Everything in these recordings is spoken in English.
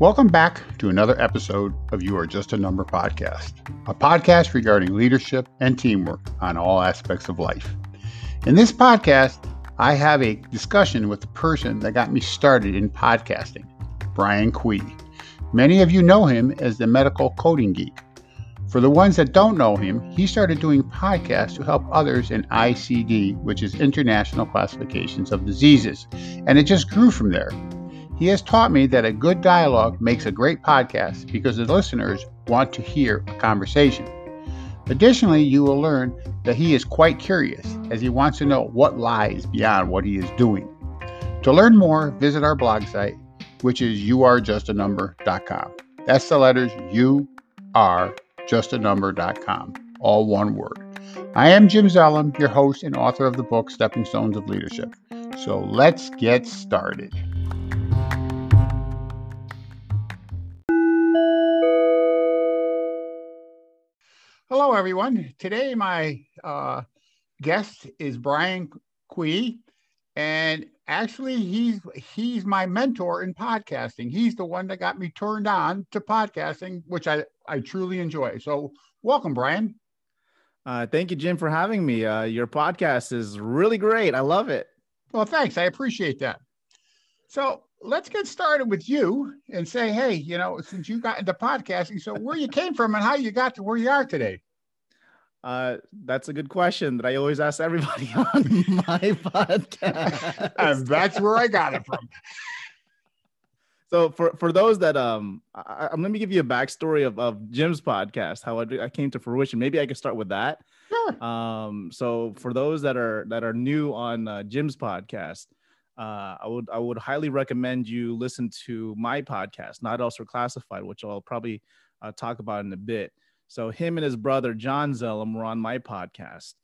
Welcome back to another episode of You Are Just a Number podcast, a podcast regarding leadership and teamwork on all aspects of life. In this podcast, I have a discussion with the person that got me started in podcasting, Brian Quee. Many of you know him as the medical coding geek. For the ones that don't know him, he started doing podcasts to help others in ICD, which is International Classifications of Diseases, and it just grew from there. He has taught me that a good dialogue makes a great podcast because the listeners want to hear a conversation. Additionally, you will learn that he is quite curious as he wants to know what lies beyond what he is doing. To learn more, visit our blog site, which is youarejustanumber.com. That's the letters U R justanumber.com, all one word. I am Jim Zellum, your host and author of the book Stepping Stones of Leadership. So let's get started. Hello, everyone. Today, my uh, guest is Brian Quee, and actually, he's he's my mentor in podcasting. He's the one that got me turned on to podcasting, which I I truly enjoy. So, welcome, Brian. Uh, thank you, Jim, for having me. Uh, your podcast is really great. I love it. Well, thanks. I appreciate that. So, let's get started with you and say, hey, you know, since you got into podcasting, so where you came from and how you got to where you are today. Uh, that's a good question that I always ask everybody on my podcast. and that's where I got it from. So for, for those that um, I, am let me give you a backstory of, of Jim's podcast, how I, I came to fruition. Maybe I could start with that. Sure. Um, so for those that are that are new on uh, Jim's podcast, uh, I would I would highly recommend you listen to my podcast, Not Otherwise Classified, which I'll probably uh, talk about in a bit. So him and his brother John Zellum were on my podcast,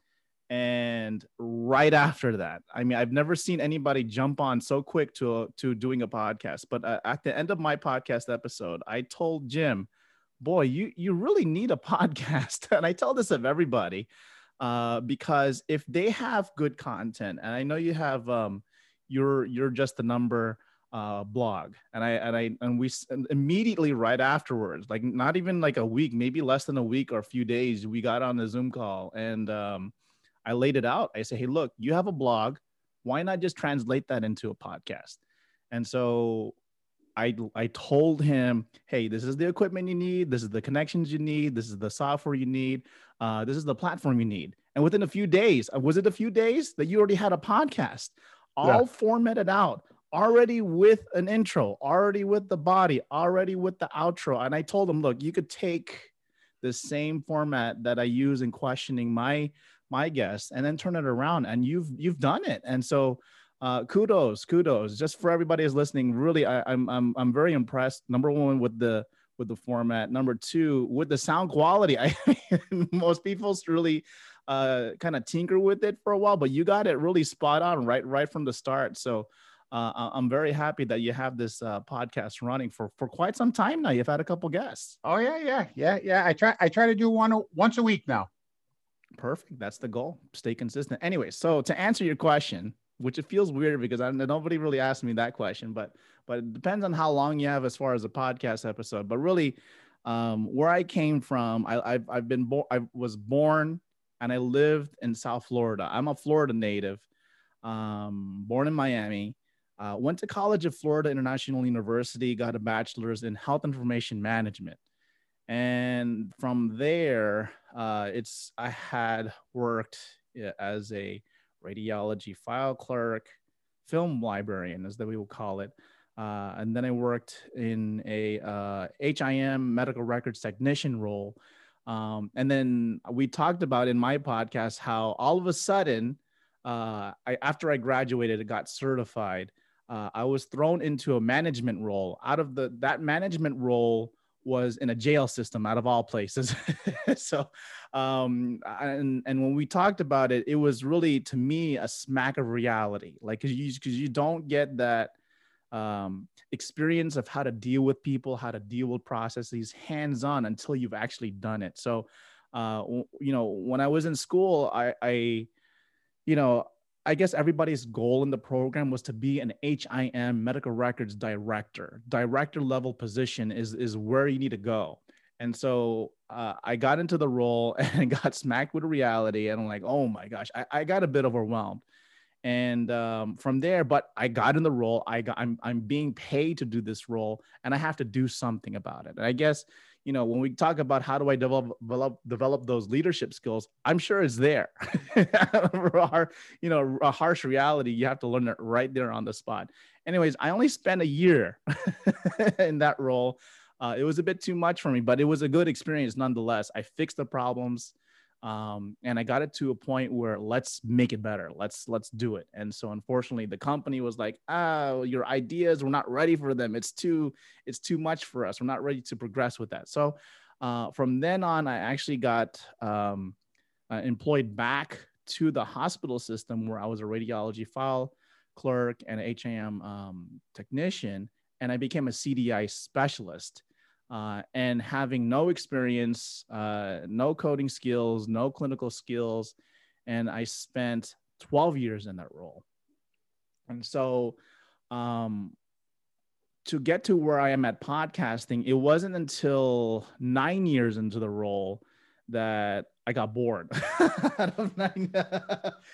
and right after that, I mean, I've never seen anybody jump on so quick to to doing a podcast. But uh, at the end of my podcast episode, I told Jim, "Boy, you you really need a podcast," and I tell this of everybody uh, because if they have good content, and I know you have um, you're you're just a number uh, blog and i and i and we immediately right afterwards like not even like a week maybe less than a week or a few days we got on a zoom call and um, i laid it out i say hey look you have a blog why not just translate that into a podcast and so I, I told him, hey, this is the equipment you need. This is the connections you need. This is the software you need. Uh, this is the platform you need. And within a few days, uh, was it a few days that you already had a podcast all yeah. formatted out, already with an intro, already with the body, already with the outro. And I told him, look, you could take the same format that I use in questioning my my guests and then turn it around and you've you've done it. And so uh, kudos, kudos, just for everybody who's listening. Really, I, I'm I'm I'm very impressed. Number one with the with the format. Number two with the sound quality. I most people's really uh, kind of tinker with it for a while, but you got it really spot on right right from the start. So uh, I'm very happy that you have this uh, podcast running for for quite some time now. You've had a couple guests. Oh yeah, yeah, yeah, yeah. I try I try to do one once a week now. Perfect. That's the goal. Stay consistent. Anyway, so to answer your question, which it feels weird because I, nobody really asked me that question, but but it depends on how long you have as far as a podcast episode. But really, um, where I came from, I, have I've been born. I was born and I lived in South Florida. I'm a Florida native, um, born in Miami. Uh, went to college at Florida International University, got a bachelor's in health information management. And from there, uh, it's I had worked as a radiology file clerk, film librarian, as that we will call it. Uh, and then I worked in a uh, HIM medical records technician role. Um, and then we talked about in my podcast how all of a sudden, uh, I, after I graduated, and got certified uh, I was thrown into a management role. Out of the that management role was in a jail system, out of all places. so, um, and and when we talked about it, it was really to me a smack of reality, like because you because you don't get that um, experience of how to deal with people, how to deal with processes hands on until you've actually done it. So, uh, you know, when I was in school, I, I you know, I guess everybody's goal in the program was to be an HIM medical records director. Director level position is is where you need to go. And so uh, I got into the role and got smacked with reality. And I'm like, oh my gosh, I, I got a bit overwhelmed. And um, from there, but I got in the role. I got, I'm, I'm being paid to do this role, and I have to do something about it. And I guess, you know, when we talk about how do I develop develop develop those leadership skills, I'm sure it's there. You know, a harsh reality, you have to learn it right there on the spot. Anyways, I only spent a year in that role. Uh, it was a bit too much for me, but it was a good experience nonetheless. I fixed the problems, um, and I got it to a point where let's make it better. Let's let's do it. And so, unfortunately, the company was like, "Oh, your ideas, we're not ready for them. It's too it's too much for us. We're not ready to progress with that." So, uh, from then on, I actually got um, uh, employed back to the hospital system where I was a radiology file clerk and HIM um, technician and I became a CDI specialist. Uh, and having no experience, uh, no coding skills, no clinical skills, and I spent 12 years in that role. And so, um, to get to where I am at podcasting, it wasn't until nine years into the role that I got bored. yeah,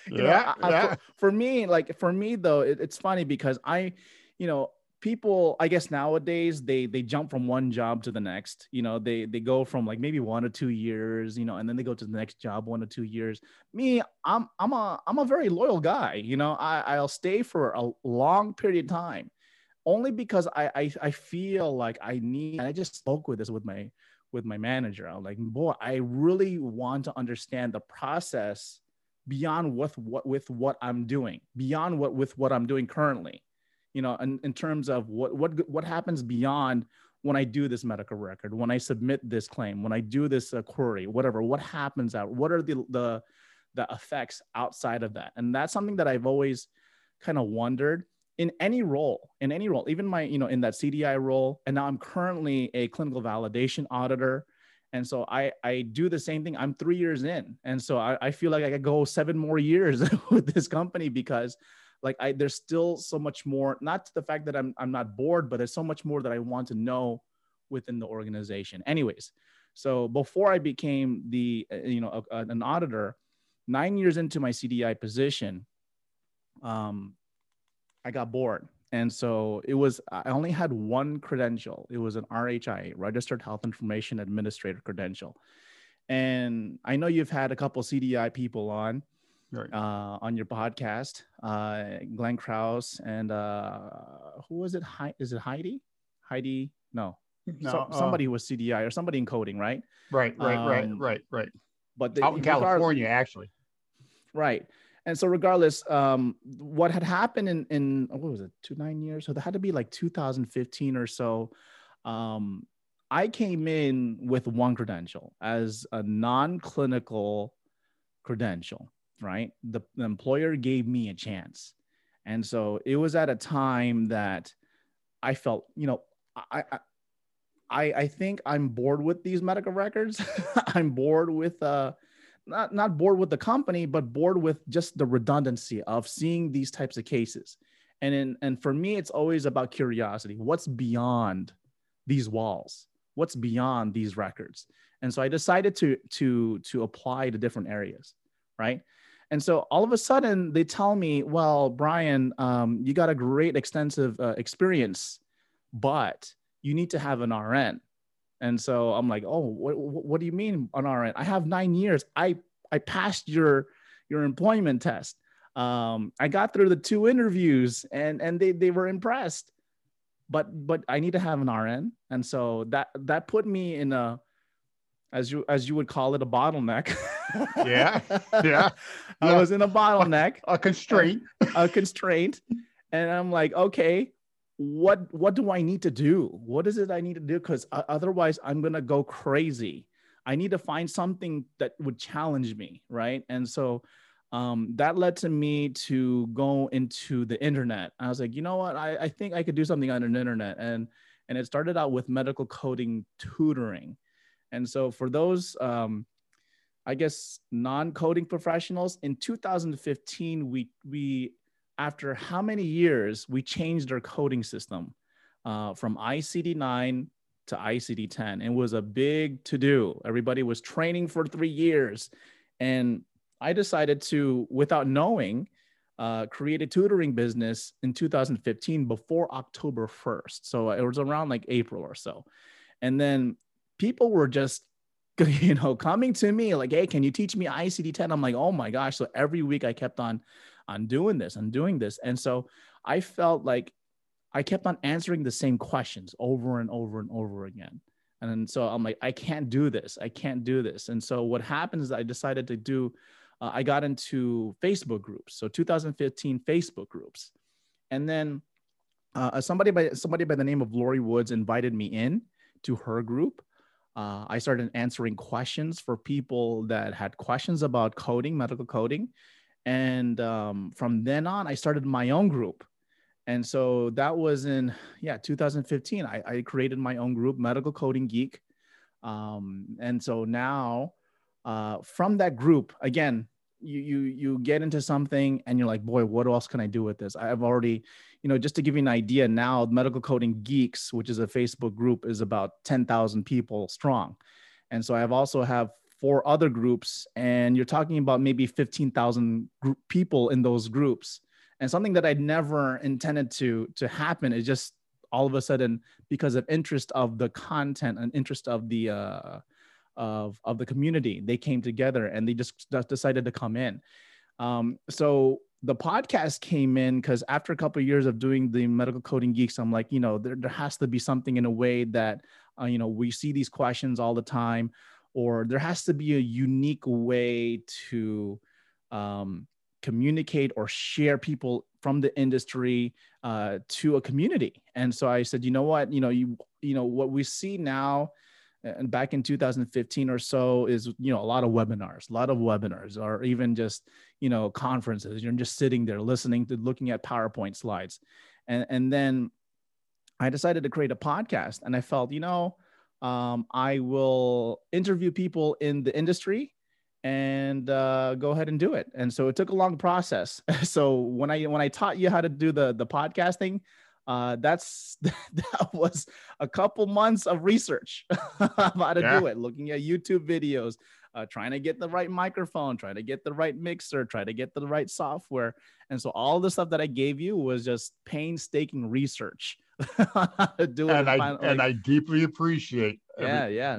know, I, yeah. For, for, me, like for me though, it, it's funny because I, you know, people i guess nowadays they they jump from one job to the next you know they they go from like maybe one or two years you know and then they go to the next job one or two years. Me i'm i'm a i'm a very loyal guy you know i i'll stay for a long period of time only because i i, I feel like i need i just spoke with this with my with my manager. I'm like boy i really want to understand the process beyond what what with what i'm doing beyond what with what i'm doing currently you know, in, in terms of what what what happens beyond when I do this medical record, when I submit this claim, when I do this uh, query, whatever, what happens out? What are the the the effects outside of that? And that's something that I've always kind of wondered in any role, in any role, even my, you know, in that CDI role. And now I'm currently a clinical validation auditor. And so I, I do the same thing. I'm three years in. And so I, I feel like I could go seven more years with this company because like I there's still so much more, not to the fact that I'm I'm not bored, but there's so much more that I want to know within the organization. Anyways, so before I became the uh, you know a, an auditor, nine years into my CDI position, um, I got bored. And so it was, I only had one credential. It was an RHI, Registered Health Information Administrator credential. And I know you've had a couple CDI people on right. uh, on your podcast, uh, Glenn Kraus and uh, who was it? He- is it Heidi? Heidi? No, no so, uh, somebody who was CDI or somebody in coding, right? Right, right, um, right, right, right. But the, out in California, actually. Right. And so, regardless, um, what had happened in in what was it, two nine years? So that had to be like 2015 or so. Um, I came in with one credential as a non-clinical credential right? The, the employer gave me a chance. And so it was at a time that I felt, you know, I, I, I think I'm bored with these medical records. I'm bored with, uh, not, not bored with the company, but bored with just the redundancy of seeing these types of cases. And in, and for me, it's always about curiosity. What's beyond these walls? What's beyond these records? And so I decided to to to apply to different areas, right? And so all of a sudden they tell me, well, Brian, um, you got a great extensive uh, experience, but you need to have an RN. And so I'm like, oh, what, what do you mean an RN? I have nine years. I, I passed your, your employment test. Um, I got through the two interviews and, and they, they were impressed, but, but I need to have an RN. And so that, that put me in a, as you as you would call it a bottleneck. Yeah yeah. I was in a bottleneck. A, a constraint. A, a constraint. And i'm like okay what what do i need to do? What is it i need to do? Because otherwise i'm gonna go crazy. I need to find something that would challenge me right? And so um, that led to me to go into the internet. I was like you know what? I, I think i could do something on an internet. And and it started out with medical coding tutoring and so for those um, I guess non-coding professionals. In 2015, we we after how many years we changed our coding system uh, from ICD-9 to ICD-10. It was a big to-do. Everybody was training for three years, and I decided to, without knowing, uh, create a tutoring business in 2015 before October 1st. So it was around like April or so, and then people were just you know, coming to me like, hey, can you teach me ICD 10? I'm like, oh my gosh. So every week I kept on on doing this and doing this. And so I felt like I kept on answering the same questions over and over and over again. And so I'm like, I can't do this. I can't do this. And so what happens is I decided to do, uh, I got into Facebook groups. So 2015 Facebook groups. And then uh, somebody by somebody by the name of Lori Woods invited me in to her group uh, I started answering questions for people that had questions about coding, medical coding. And um, from then on, I started my own group. And so that was in, yeah, 2015. I, I created my own group, Medical Coding Geek. Um, and so now, uh, from that group, again, you you you get into something and you're like, boy, what else can I do with this? I've already, you know, just to give you an idea, now Medical Coding Geeks, which is a Facebook group, is about 10,000 people strong. And so I've also have four other groups, and you're talking about maybe 15,000 group people in those groups. And something that I'd never intended to to happen is just all of a sudden because of interest of the content and interest of the uh, of of the community. They came together and they just, decided to come in. Um, so the podcast came in because after a couple of years of doing the medical coding geeks i'm like you know there, there has to be something in a way that uh, you know we see these questions all the time or there has to be a unique way to um, communicate or share people from the industry uh, to a community. And so i said you know what? You know you you know what we see now and back in 2015 or so is you know a lot of webinars a lot of webinars or even just you know conferences. You're just sitting there listening to looking at powerpoint slides. And and then i decided to create a podcast and i felt you know um, i will interview people in the industry and uh, go ahead and do it. And so it took a long process. So when i when i taught you how to do the the podcasting uh, that's that was a couple months of research how to yeah. do it, looking at YouTube videos, uh, trying to get the right microphone, trying to get the right mixer, trying to get the right software. And so all the stuff that I gave you was just painstaking research to do it. And, I, find, like, and I deeply appreciate. Yeah, yeah.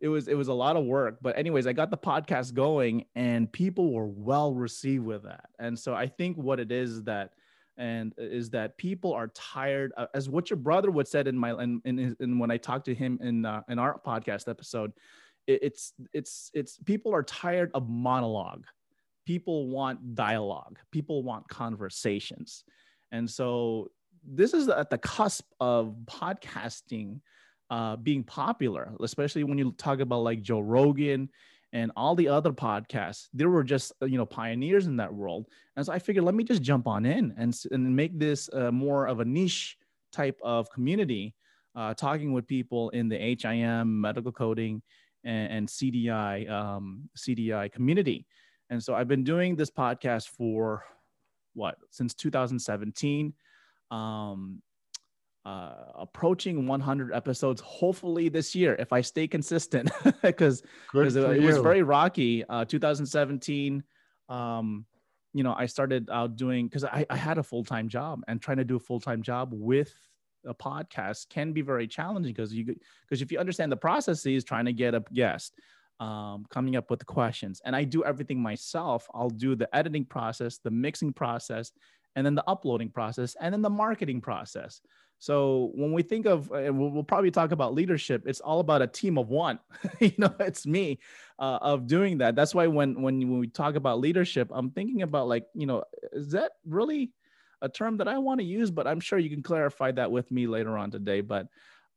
It was it was a lot of work, but anyways, I got the podcast going, and people were well received with that. And so I think what it is that and is that people are tired uh, as what your brother would said in my in, in, in when i talked to him in uh, in our podcast episode it, it's it's it's people are tired of monologue. People want dialogue. People want conversations. And so this is at the cusp of podcasting uh, being popular especially when you talk about like joe rogan and all the other podcasts they were just uh, you know pioneers in that world. And so i figured let me just jump on in and, and make this uh, more of a niche type of community uh, talking with people in the HIM medical coding and, and cdi um, cdi community. And so i've been doing this podcast for what since 2017 um, uh, approaching 100 episodes hopefully this year if i stay consistent because it, it was very rocky uh, 2017 um, you know i started out doing because I, I had a full-time job and trying to do a full-time job with a podcast can be very challenging because you because if you understand the processes trying to get a guest um, coming up with the questions and i do everything myself i'll do the editing process the mixing process and then the uploading process and then the marketing process so when we think of, and we'll, probably talk about leadership, it's all about a team of one. you know, it's me uh, of doing that. That's why when when when we talk about leadership, I'm thinking about like, you know, is that really a term that I want to use? But I'm sure you can clarify that with me later on today. But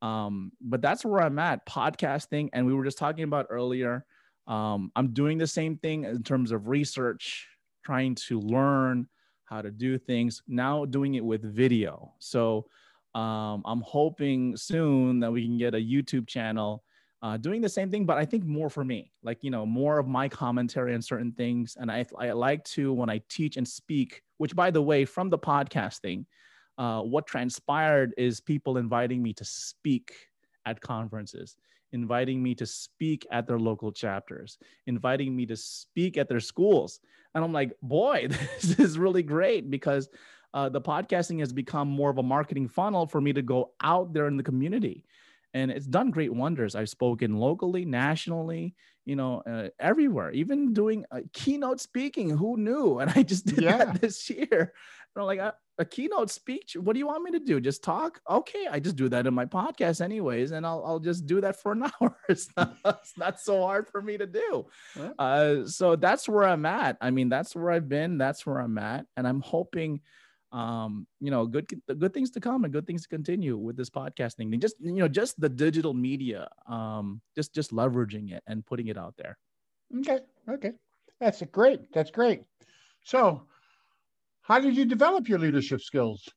um, but that's where I'm at podcasting, and we were just talking about earlier. Um, I'm doing the same thing in terms of research, trying to learn how to do things. Now doing it with video. So um, I'm hoping soon that we can get a YouTube channel uh, doing the same thing, but I think more for me, like, you know, more of my commentary on certain things. And I, I like to, when I teach and speak, which by the way, from the podcasting, uh, what transpired is people inviting me to speak at conferences, inviting me to speak at their local chapters, inviting me to speak at their schools. And I'm like, boy, this is really great because uh, the podcasting has become more of a marketing funnel for me to go out there in the community and it's done great wonders. I've spoken locally, nationally, you know, uh, everywhere, even doing a keynote speaking. Who knew? And I just did yeah. that this year. And I'm like, a, uh, a, keynote speech. What do you want me to do? Just talk? Okay, I just do that in my podcast, anyways, and I'll, I'll just do that for an hour. It's not, it's not so hard for me to do. Uh, so that's where I'm at. I mean, that's where I've been. That's where I'm at, and I'm hoping um, you know, good good things to come and good things to continue with this podcasting thing. Just you know, just the digital media, um, just just leveraging it and putting it out there. Okay, okay, that's great. That's great. So, how did you develop your leadership skills?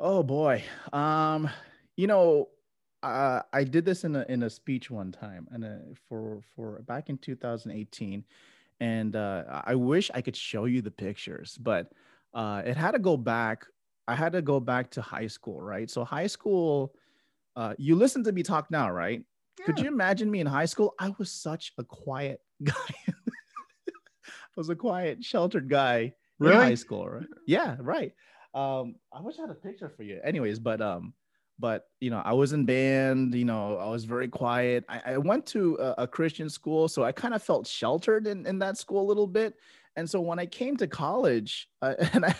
Oh boy, um, you know, uh, I did this in a in a speech one time, and uh, for for back in 2018, and uh, I wish I could show you the pictures, but uh, it had to go back. I had to go back to high school, right? So high school, uh, you listen to me talk now, right? Yeah. Could you imagine me in high school? I was such a quiet guy. I was a quiet, sheltered guy really? in high school, right? Yeah, right. Um, I wish I had a picture for you. Anyways, but um, but you know, I was in band. You know, I was very quiet. I, I went to a, a Christian school, so I kind of felt sheltered in in that school a little bit. And so when I came to college, uh, and I,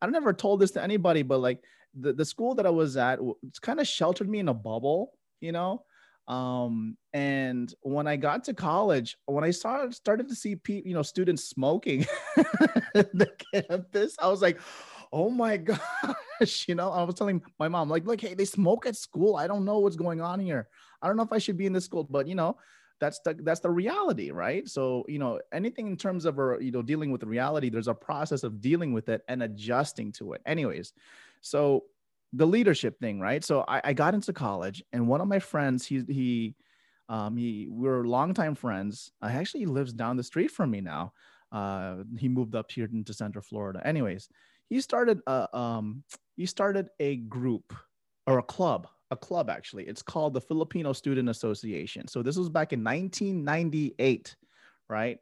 I never told this to anybody, but like the, the school that I was at, it's kind of sheltered me in a bubble, you know? Um, and when I got to college, when I started, started to see people, you know, students smoking the campus, I was like, oh my gosh, you know, I was telling my mom, like, look, hey, they smoke at school. I don't know what's going on here. I don't know if I should be in this school, but you know, that's the that's the reality right? So you know anything in terms of uh, you know dealing with the reality there's a process of dealing with it and adjusting to it. Anyways so the leadership thing right? So i, I got into college and one of my friends he he um he we are longtime friends. Uh, he actually lives down the street from me now. Uh he moved up here into central florida. Anyways he started a um he started a group or a club a club actually. It's called the Filipino Student Association. So this was back in 1998, right?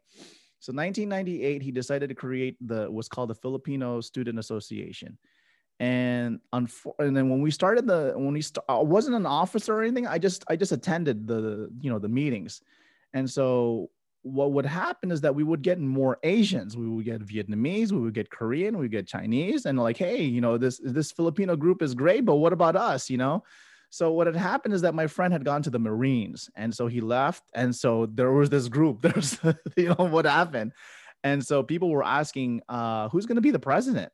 So 1998, he decided to create the what's called the Filipino Student Association. And unfor- and then when we started the when we st- I wasn't an officer or anything. I just I just attended the you know the meetings, and so what would happen is that we would get more Asians. We would get Vietnamese, we would get Korean, we would get Chinese, and like, hey, you know, this this Filipino group is great, but what about us? You know, so what had happened is that my friend had gone to the Marines, and so he left, and so there was this group. There's, you know, what happened, and so people were asking, uh, "Who's going to be the president?"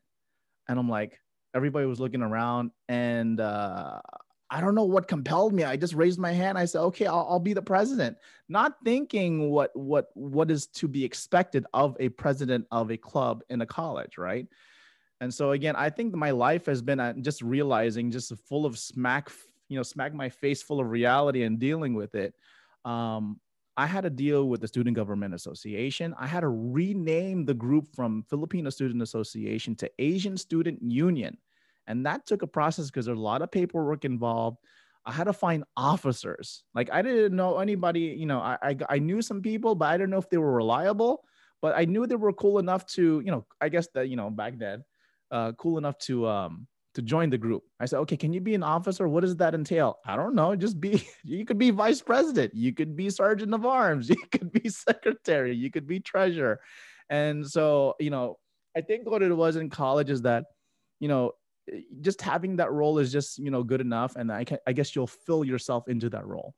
And I'm like, everybody was looking around, and uh, I don't know what compelled me. I just raised my hand. I said, "Okay, I'll, I'll be the president," not thinking what what what is to be expected of a president of a club in a college, right? And so again, I think my life has been uh, just realizing, just full of smack you know smack my face full of reality and dealing with it um, i had to deal with the student government association. I had to rename the group from filipino student association to asian student union. And that took a process because there's a lot of paperwork involved. I had to find officers. Like i didn't know anybody you know I, I, I knew some people but i didn't know if they were reliable but i knew they were cool enough to you know i guess that you know back then uh, cool enough to um, to join the group. I said, okay, can you be an officer? What does that entail? I don't know. Just be, you could be vice president. You could be sergeant of arms. You could be secretary. You could be treasurer. And so, you know, I think what it was in college is that, you know, just having that role is just, you know, good enough. And I, can, I guess you'll fill yourself into that role.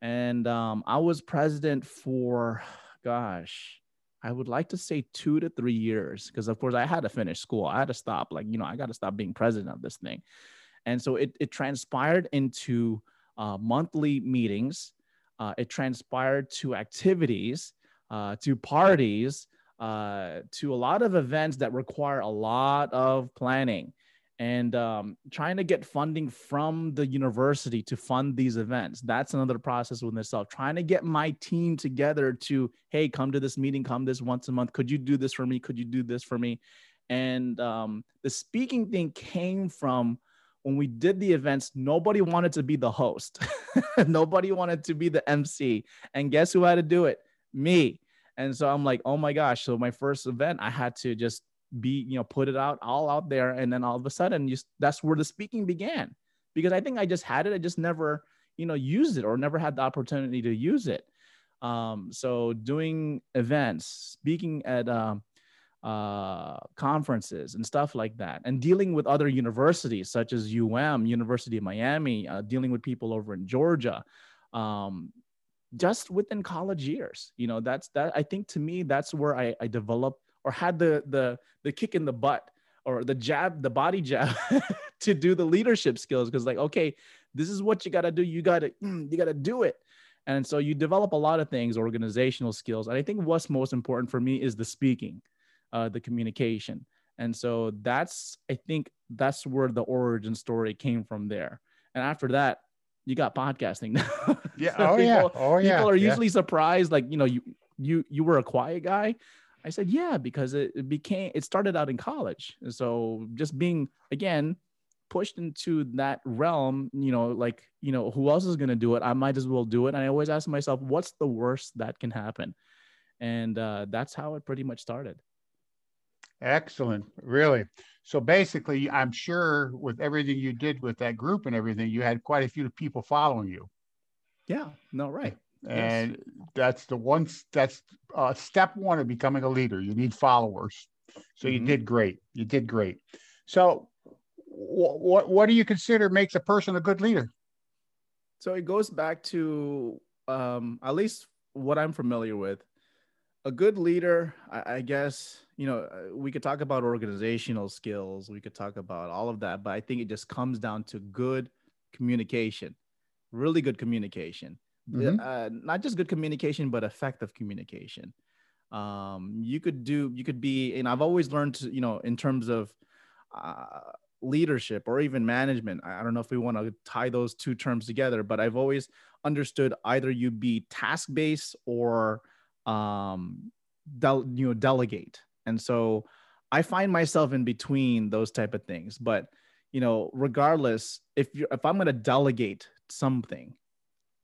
And um, I was president for, gosh, I would like to say two to three years because, of course, I had to finish school. I had to stop. Like, you know, I got to stop being president of this thing. And so it, it transpired into uh, monthly meetings, uh, it transpired to activities, uh, to parties, uh, to a lot of events that require a lot of planning. And um, trying to get funding from the university to fund these events that's another process within itself trying to get my team together to hey come to this meeting come this once a month could you do this for me could you do this for me and um, the speaking thing came from when we did the events, nobody wanted to be the host. nobody wanted to be the MC. And guess who had to do it? Me. And so I'm like, oh my gosh. So my first event, I had to just be, you know, put it out all out there. And then all of a sudden, you, that's where the speaking began. Because I think I just had it. I just never, you know, used it or never had the opportunity to use it. Um, so doing events, speaking at um, uh, conferences and stuff like that, and dealing with other universities such as UM, University of Miami, uh, dealing with people over in Georgia, um, just within college years. You know, that's that. I think to me, that's where I, I developed or had the the the kick in the butt or the jab, the body jab to do the leadership skills. Because like, okay, this is what you got to do. You got to you got to do it. And so you develop a lot of things, organizational skills. And I think what's most important for me is the speaking uh, the communication. And so that's, I think that's where the origin story came from there. And after that, you got podcasting now. Yeah. oh people, yeah. Oh yeah. People are yeah. usually surprised, like, you know, you, you, you were a quiet guy. I said, yeah, because it, it became, it started out in college. And so just being, again, pushed into that realm, you know, like, you know, who else is going to do it? I might as well do it. And I always ask myself, what's the worst that can happen? And uh, that's how it pretty much started. Excellent. Really. So basically, I'm sure with everything you did with that group and everything, you had quite a few people following you. Yeah. No, right. And yes. that's the one, that's uh, step one of becoming a leader. You need followers. So mm-hmm. you did great. You did great. So what, what do you consider makes a person a good leader? So it goes back to um, at least what I'm familiar with a good leader, I, I, guess, you know, uh, we could talk about organizational skills, we could talk about all of that, but I think it just comes down to good communication, really good communication. Mm-hmm. Uh, not just good communication, but effective communication. Um, you could do, you could be, and I've always learned, to, you know, in terms of uh, leadership or even management. I don't know if we want to tie those two terms together, but I've always understood either you be task based or um, del- you know, delegate. And so I find myself in between those type of things. But you know, regardless, if you if I'm going to delegate something,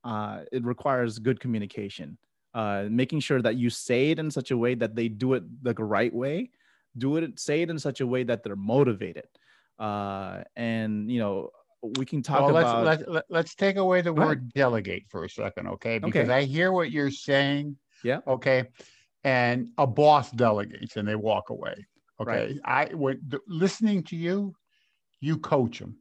uh, it requires good communication. Uh, making sure that you say it in such a way that they do it the right way, do it, say it in such a way that they're motivated. Uh, and you know, we can talk well, about. Let's, let's, let's take away the word delegate for a second, okay? Because okay. I hear what you're saying yeah. Okay. And a boss delegates and they walk away. Okay. Right. I when listening to you, you coach them.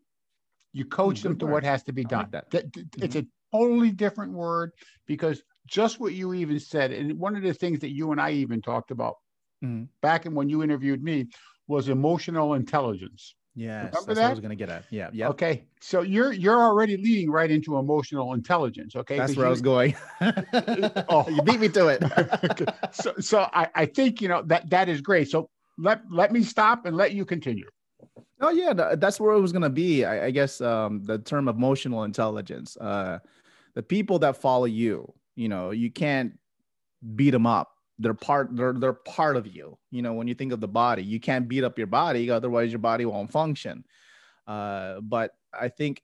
You coach them to what has to be done. Like that. It's mm-hmm. a totally different word because just what you even said, and one of the things that you and I even talked about mm-hmm. back in when you interviewed me was emotional intelligence. Yeah, that's that? what I was going to get at. Yeah, yeah. Okay, so you're you're already leading right into emotional intelligence. Okay, that's where you, I was going. oh, you beat me to it. so, so I, I think you know that that is great. So let let me stop and let you continue. Oh yeah, that's where it was to be. I, I guess um, the term emotional intelligence. Uh, the people that follow you, you know, you can't beat them up they're part they're they're part of you you know when you think of the body you can't beat up your body otherwise your body won't function uh, but i think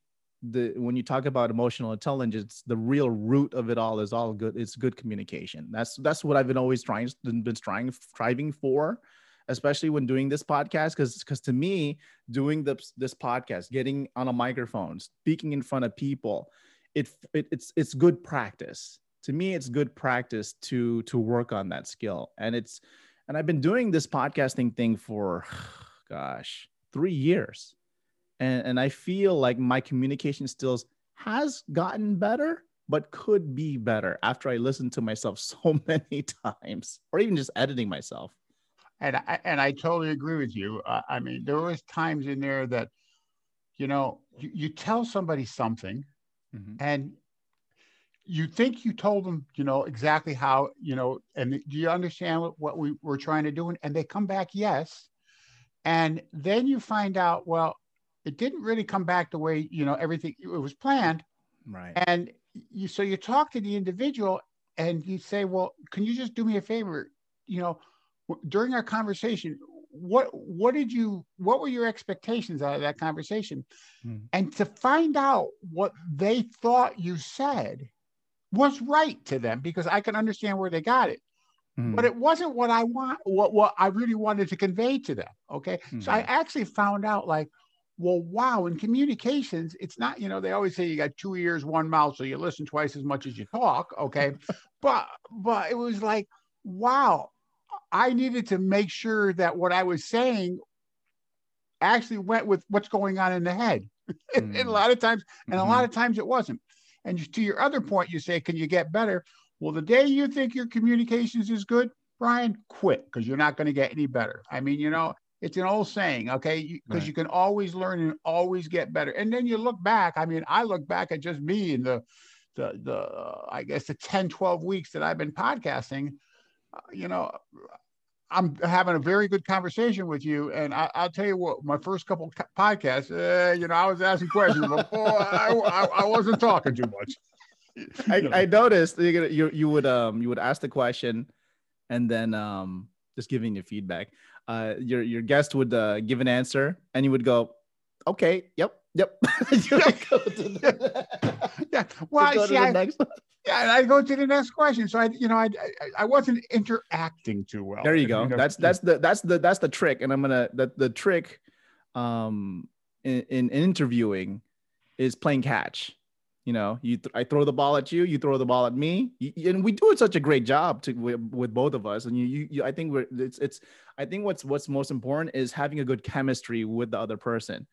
the when you talk about emotional intelligence the real root of it all is all good it's good communication that's that's what i've been always trying been trying striving for especially when doing this podcast because because to me doing this this podcast getting on a microphone speaking in front of people it, it it's it's good practice. To me it's good practice to to work on that skill. And it's and i've been doing this podcasting thing for gosh three years. And and i feel like my communication skills has gotten better but could be better after i listen to myself so many times or even just editing myself and I, and I totally agree with you. Uh, I mean, there was times in there that, you know, you, you tell somebody something, mm-hmm. and you think you told them, you know, exactly how, you know, and do you understand what we were trying to do? And, And they come back, yes. And then you find out, well, it didn't really come back the way you know everything it was planned right and you so you talk to the individual and you say well can you just do me a favor you know during our conversation what what did you what were your expectations out of that conversation hmm. and to find out what they thought you said was right to them because i can understand where they got it hmm. but it wasn't what i want what what i really wanted to convey to them okay hmm. so i actually found out like well wow in communications it's not you know they always say you got two ears one mouth so you listen twice as much as you talk okay but but it was like wow I needed to make sure that what I was saying actually went with what's going on in the head. Mm. and a mm. lot of times, and mm-hmm. a lot of times it wasn't. And to your other point, you say, can you get better? Well, the day you think your communications is good, Brian, quit because you're not going to get any better. I mean, you know, it's an old saying, okay? Because you, right. you can always learn and always get better. And then you look back. I mean, I look back at just me in the, the, the, uh, I guess the 10, 12 weeks that I've been podcasting. Uh, you know, I'm having a very good conversation with you, and I, will tell you what. My first couple podcasts, uh, you know, I was asking questions, but boy, I, I, I, wasn't talking too much. I, I noticed you, you you would um you would ask the question, and then um just giving your feedback. Uh, your your guest would uh, give an answer, and you would go, "Okay, yep, yep." yeah. Well, see, I, yeah, and I go to the next question. So I, you know, I, I, I wasn't interacting too well. There you go. That's that's the that's the that's the trick. And I'm gonna the the trick, um, in, in interviewing, is playing catch. You know, you th- I throw the ball at you, you throw the ball at me, you, and we do it such a great job to with, with both of us. And you, you, you, I think we're it's it's I think what's what's most important is having a good chemistry with the other person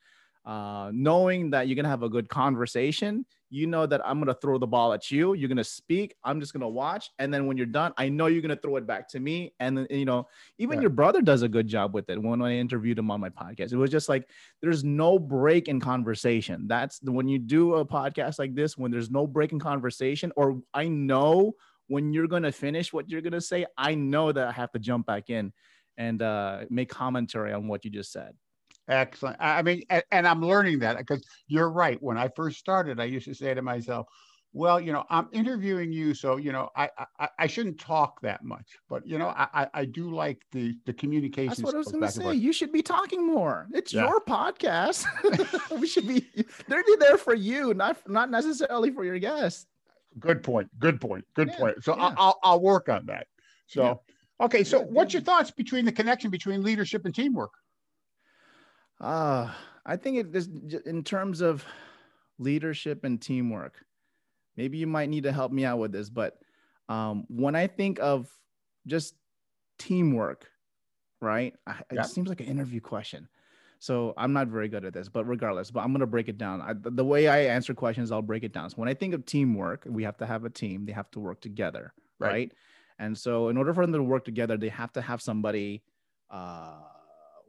uh, knowing that you're gonna have a good conversation. You know that I'm gonna throw the ball at you. You're gonna speak. I'm just gonna watch, and then when you're done, I know you're gonna throw it back to me. And then you know, even yeah. your brother does a good job with it. When I interviewed him on my podcast, it was just like there's no break in conversation. That's the, when you do a podcast like this, when there's no break in conversation, or I know when you're gonna finish what you're gonna say, I know that I have to jump back in and uh, make commentary on what you just said. Excellent. I mean, and, I'm learning that because you're right. When I first started, I used to say to myself, well, you know, I'm interviewing you, so you know, I I, I shouldn't talk that much, but you know, I I do like the the communication. That's what I was going to say. You should be talking more. It's yeah. your podcast. we should be. They're there for you, not not necessarily for your guests. Good point. Good point. Good yeah, point. So yeah. I'll I'll work on that. So okay. So what's your thoughts between the connection between leadership and teamwork? Uh, I think it is in terms of leadership and teamwork. Maybe you might need to help me out with this, but um, when I think of just teamwork, right? It seems like an interview question. So I'm not very good at this, but regardless, but I'm gonna break it down. I, the way I answer questions, I'll break it down. So when I think of teamwork, we have to have a team. They have to work together, right? right? And so in order for them to work together, they have to have somebody uh,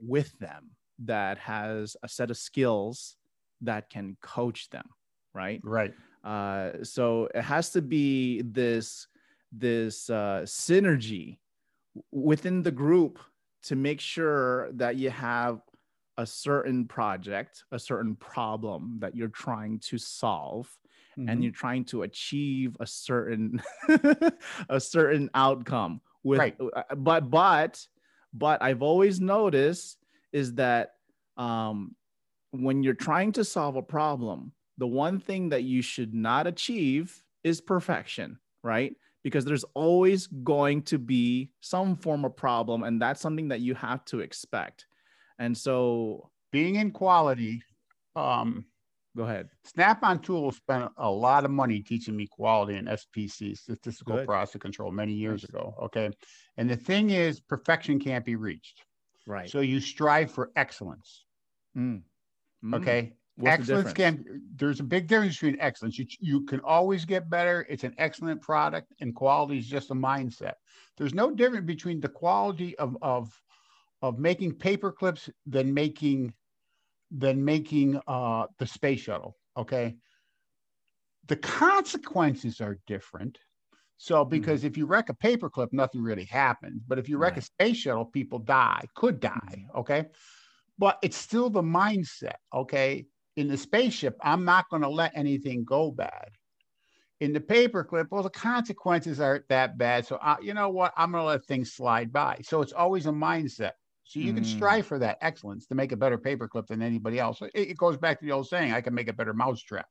with them, that has a set of skills that can coach them right right uh, so it has to be this this uh, synergy within the group to make sure that you have a certain project a certain problem that you're trying to solve mm-hmm. and you're trying to achieve a certain a certain outcome with right. Uh, but but but i've always noticed is that um, when you're trying to solve a problem, the one thing that you should not achieve is perfection, right? Because there's always going to be some form of problem, and that's something that you have to expect. And so, being in quality, um, go ahead. Snap on Tools spent a lot of money teaching me quality and SPC, statistical process control, many years ago. Okay. And the thing is, perfection can't be reached. Right. So you strive for excellence. Mm. Mm. Okay. What's excellence the can there's a big difference between excellence. You you can always get better. It's an excellent product, and quality is just a mindset. There's no difference between the quality of of of making paper clips than making than making uh, the space shuttle. Okay. The consequences are different. So, because mm-hmm. if you wreck a paperclip, nothing really happens. But if you wreck right. a space shuttle, people die, could die. Mm-hmm. Okay. but it's still the mindset. Okay. In the spaceship, I'm not going to let anything go bad. In the paperclip, well, the consequences aren't that bad. So, I, you know what? I'm going to let things slide by. So it's always a mindset. So you mm. can strive for that excellence to make a better paperclip than anybody else. It, it, goes back to the old saying, I can make a better mousetrap.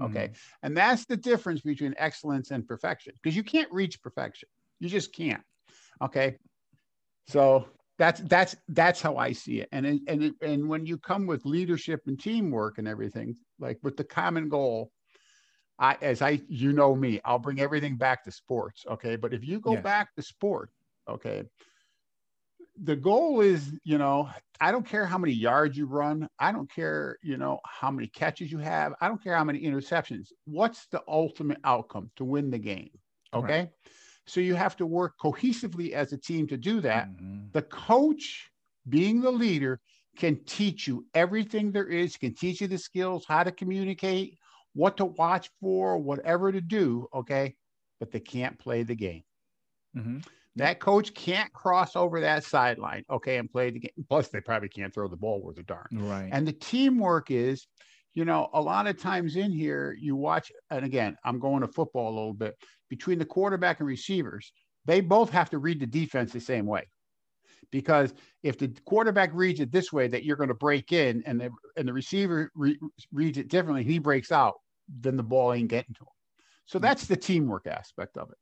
Okay. Mm. And that's the difference between excellence and perfection because you can't reach perfection. You just can't. Okay. So that's that's that's how I see it. And and and when you come with leadership and teamwork and everything, like with the common goal, I as I you know me, I'll bring everything back to sports. Okay. But if you go yes. back to sport, okay, the goal is, you know, I don't care how many yards you run. I don't care, you know, how many catches you have. I don't care how many interceptions. What's the ultimate outcome to win the game? Okay. Right. So you have to work cohesively as a team to do that. Mm-hmm. The coach, being the leader, can teach you everything there is, can teach you the skills, how to communicate, what to watch for, whatever to do. Okay. But they can't play the game. Mm-hmm. That coach can't cross over that sideline, okay, and play the game. Plus, they probably can't throw the ball worth a darn. Right. And the teamwork is, you know, a lot of times in here, you watch, and again, I'm going to football a little bit between the quarterback and receivers. They both have to read the defense the same way, because if the quarterback reads it this way, that you're going to break in, and the and the receiver re- reads it differently, he breaks out, then the ball ain't getting to him. So mm. that's the teamwork aspect of it.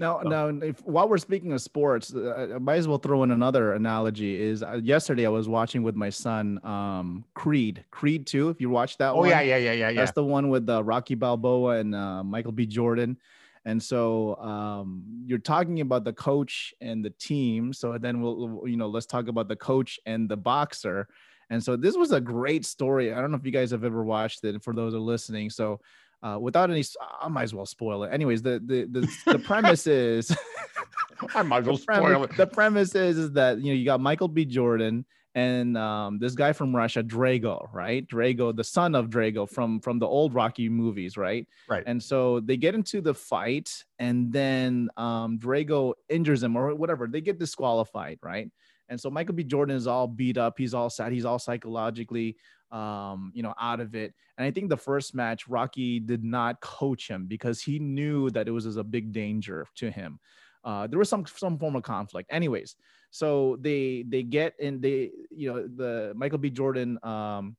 Now, now, if while we're speaking of sports, uh, I might as well throw in another analogy. Is uh, yesterday I was watching with my son um, Creed, Creed Two. If you watched that oh, one, yeah, yeah, yeah, yeah, That's the one with uh, Rocky Balboa and uh, Michael B. Jordan. And so um, you're talking about the coach and the team. So then we'll, you know, let's talk about the coach and the boxer. And so this was a great story. I don't know if you guys have ever watched it. For those who are listening, so uh, without any, I might as well spoil it. Anyways, the the the, the premise is, I might as well spoil it. The premise is is that you know you got Michael B. Jordan and um, this guy from Russia, Drago, right? Drago, the son of Drago from from the old Rocky movies, right? Right. And so they get into the fight, and then um, Drago injures him or whatever. They get disqualified, right? And so Michael B. Jordan is all beat up. He's all sad. He's all psychologically um, you know, out of it. And I think the first match, Rocky did not coach him because he knew that it was a big danger to him. Uh, there was some some form of conflict. Anyways, so they they get in they you know the Michael B. Jordan um,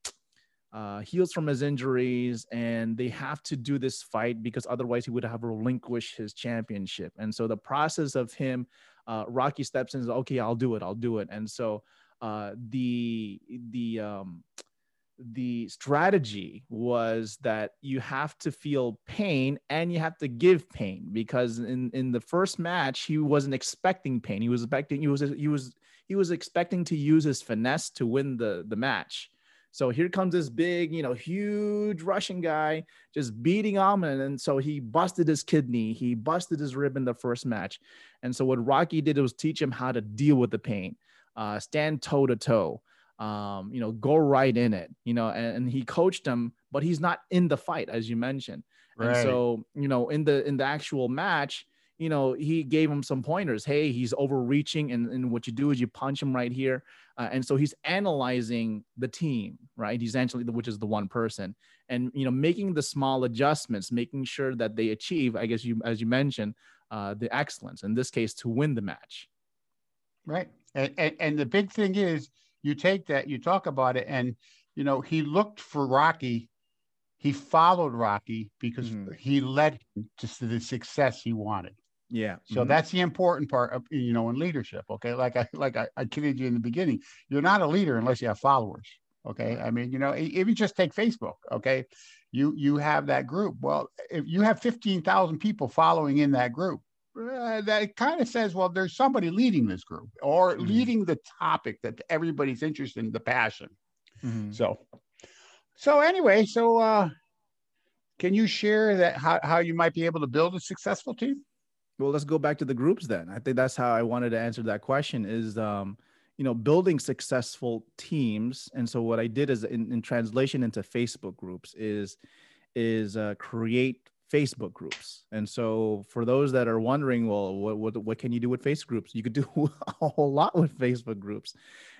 uh, heals from his injuries and they have to do this fight because otherwise he would have relinquished his championship. And so the process of him, uh, Rocky steps in, is okay, I'll do it, I'll do it. And so uh, the the um, the strategy was that you have to feel pain and you have to give pain because in, in the first match he wasn't expecting pain. He was expecting he was he was he was expecting to use his finesse to win the the match. So here comes this big you know huge russian guy just beating him and, and so he busted his kidney. He busted his rib in the first match. And so what rocky did was teach him how to deal with the pain uh, stand toe to toe um, you know, go right in it, you know, and, and, he coached him, but he's not in the fight, as you mentioned. Right. And so, you know, in the in the actual match, you know, he gave him some pointers. Hey, he's overreaching, and, and what you do is you punch him right here. Uh, and so he's analyzing the team, right? He's actually, which is the one person, and you know, making the small adjustments, making sure that they achieve, I guess you, as you mentioned, uh, the excellence. In this case, to win the match. Right, and, and, and the big thing is you take that, you talk about it, and you know, he looked for Rocky. He followed Rocky because mm-hmm. he led him to the success he wanted. Yeah. So mm-hmm. that's the important part of you know in leadership. Okay. Like I like I, I kidded you in the beginning. You're not a leader unless you have followers. Okay. I mean, you know, even just take Facebook. Okay. You you have that group. Well, if you have 15,000 people following in that group, uh, that kind of says, well, there's somebody leading this group or mm-hmm. leading the topic that everybody's interested in, the passion. Mm-hmm. So, so anyway, so uh, can you share that how, how you might be able to build a successful team? Well, let's go back to the groups then. I think that's how I wanted to answer that question is, um, you know, building successful teams. And so what I did is in, in translation into Facebook groups is, is uh, create Facebook groups. And so for those that are wondering, well, what, what, what can you do with Facebook groups? You could do a whole lot with Facebook groups.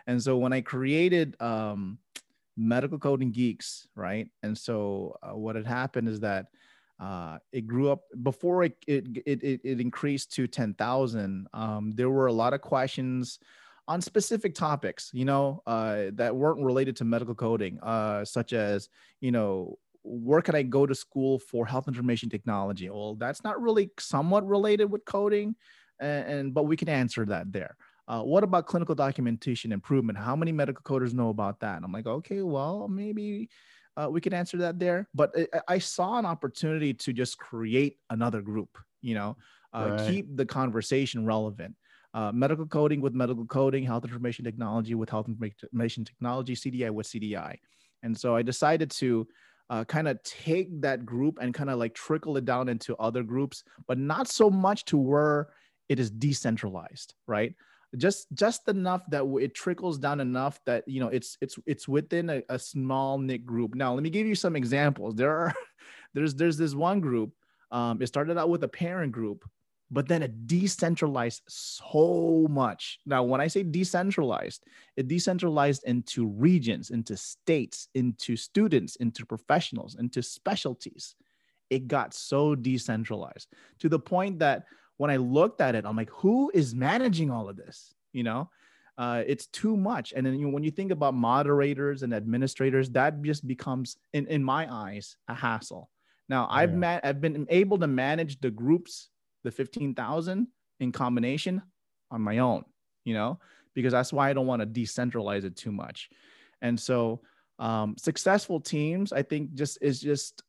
And so when I created um, Medical Coding Geeks, right? And so uh, what had happened is that uh, it grew up before it it it, it increased to ten thousand. Um, there were a lot of questions on specific topics, you know, uh, that weren't related to medical coding, uh, such as you know where can I go to school for health information technology? Well, that's not really somewhat related with coding, and, and but we can answer that there. Uh, what about clinical documentation improvement? How many medical coders know about that? And I'm like, okay, well, maybe uh, we can answer that there. But I, I, saw an opportunity to just create another group, you know, uh, right. keep the conversation relevant. Uh, medical coding with medical coding, health information technology with health information technology, CDI with CDI. And so I decided to uh, kind of take that group and kind of like trickle it down into other groups, but not so much to where it is decentralized, right? Just just enough that it trickles down enough that you know it's it's it's within a, a small knit group. Now, let me give you some examples. There are there's there's this one group. Um, it started out with a parent group but then it decentralized so much. Now, when I say decentralized, it decentralized into regions, into states, into students, into professionals, into specialties. It got so decentralized to the point that when I looked at it, I'm like, who is managing all of this? You know, uh, it's too much. And then you know, when you think about moderators and administrators, that just becomes, in, in my eyes, a hassle. Now, yeah. I've ma- I've been able to manage the groups the 15,000 in combination on my own, you know, because that's why I don't want to decentralize it too much. And so, um, successful teams, I think, just is just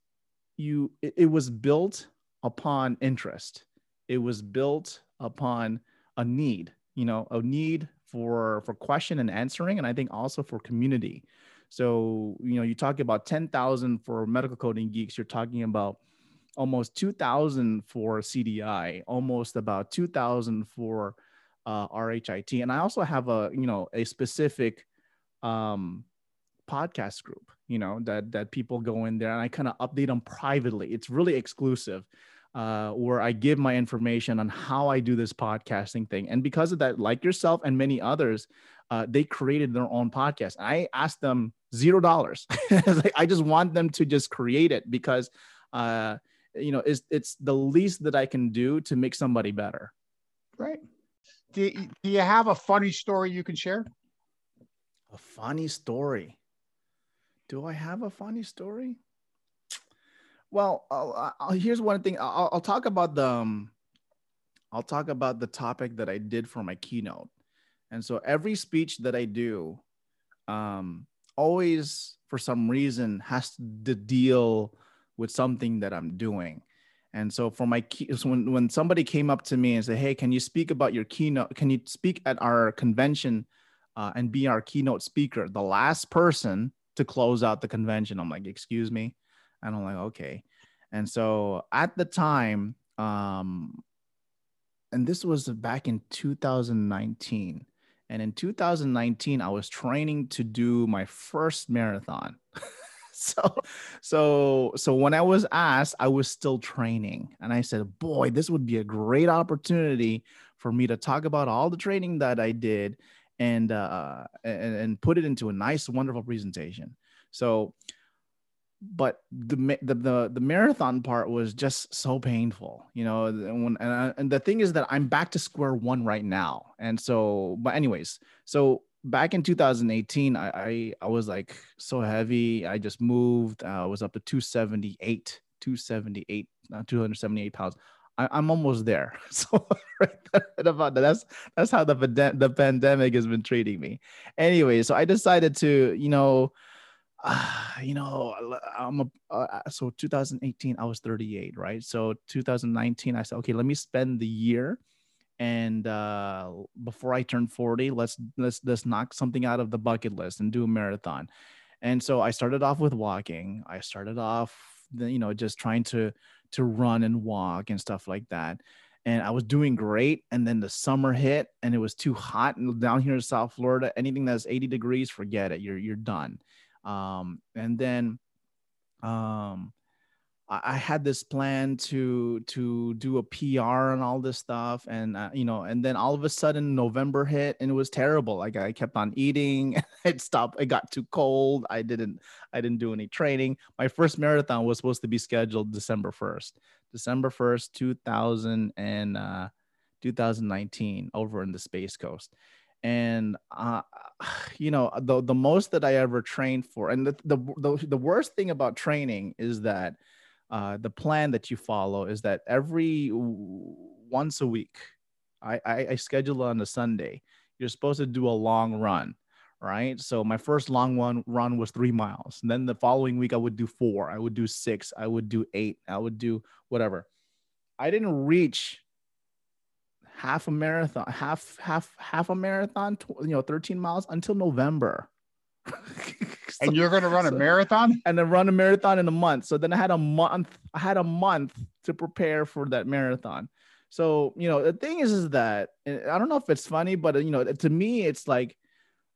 you, it, it was built upon interest, it was built upon a need, you know, a need for for question and answering and i think also for community so you know you talk about 10,000 for medical coding geeks you're talking about almost 2000 for CDI, almost about 2000 for uh, RHIT. And I also have a, you know, a specific um, podcast group, you know, that, that people go in there and I kind of update them privately. It's really exclusive. Uh, where I give my information on how I do this podcasting thing. And because of that, like yourself and many others, uh, they created their own podcast. I asked them zero dollars. I just want them to just create it because uh, you know is it's the least that i can do to make somebody better. Right. Do you, do you have a funny story you can share? A funny story. Do i have a funny story? Well I'll, I'll, here's one thing. I'll, I'll talk about the um, i'll talk about the topic that i did for my keynote. And so every speech that i do um, always for some reason has to deal with something that I'm doing. And so for my key, so when, when somebody came up to me and said, Hey, can you speak about your keynote? Can you speak at our convention uh, and be our keynote speaker? The last person to close out the convention. I'm like, excuse me. And I'm like, okay. And so at the time, um, and this was back in 2019. And in 2019, I was training to do my first marathon. so so so when i was asked i was still training and i said boy this would be a great opportunity for me to talk about all the training that i did and uh and, and put it into a nice wonderful presentation. So but the, the the the marathon part was just so painful you know and when and, I, and the thing is that i'm back to square one right now and so but anyways so back in 2018, I, I, I was like so heavy. I just moved. Uh, I was up to 278, 278, uh, 278 pounds. I, am almost there. So right about that. That's that's how the the pandemic has been treating me. Anyway, so I decided to, you know, uh, you know, I'm a, uh, so 2018 I was 38, right? So 2019 I said, okay, let me spend the year and uh, before I turn 40, let's let's let's knock something out of the bucket list and do a marathon. And so I started off with walking. I started off, you know, just trying to to run and walk and stuff like that. And I was doing great. And then the summer hit, and it was too hot. And down here in South Florida, anything that's 80 degrees, forget it. You're you're done. Um, and then um, I had this plan to to do a PR and all this stuff, and uh, you know, and then all of a sudden November hit, and it was terrible. Like I kept on eating, it stopped. It got too cold. I didn't I didn't do any training. My first marathon was supposed to be scheduled December first, December first, two thousand and uh, 2019, over in the Space Coast, and uh, you know the the most that I ever trained for, and the the the, the worst thing about training is that uh, the plan that you follow is that every once a week, I, I, I schedule on a Sunday. You're supposed to do a long run, right? So my first long one run was three miles. And then the following week I would do four, I would do six, I would do eight, I would do whatever. I didn't reach half a marathon, half half half a marathon, you know, 13 miles until November. and you're going to run so, a marathon? and then run a marathon in a month. So then i had a month i had a month to prepare for that marathon. So you know the thing is is that i don't know if it's funny but you know to me it's like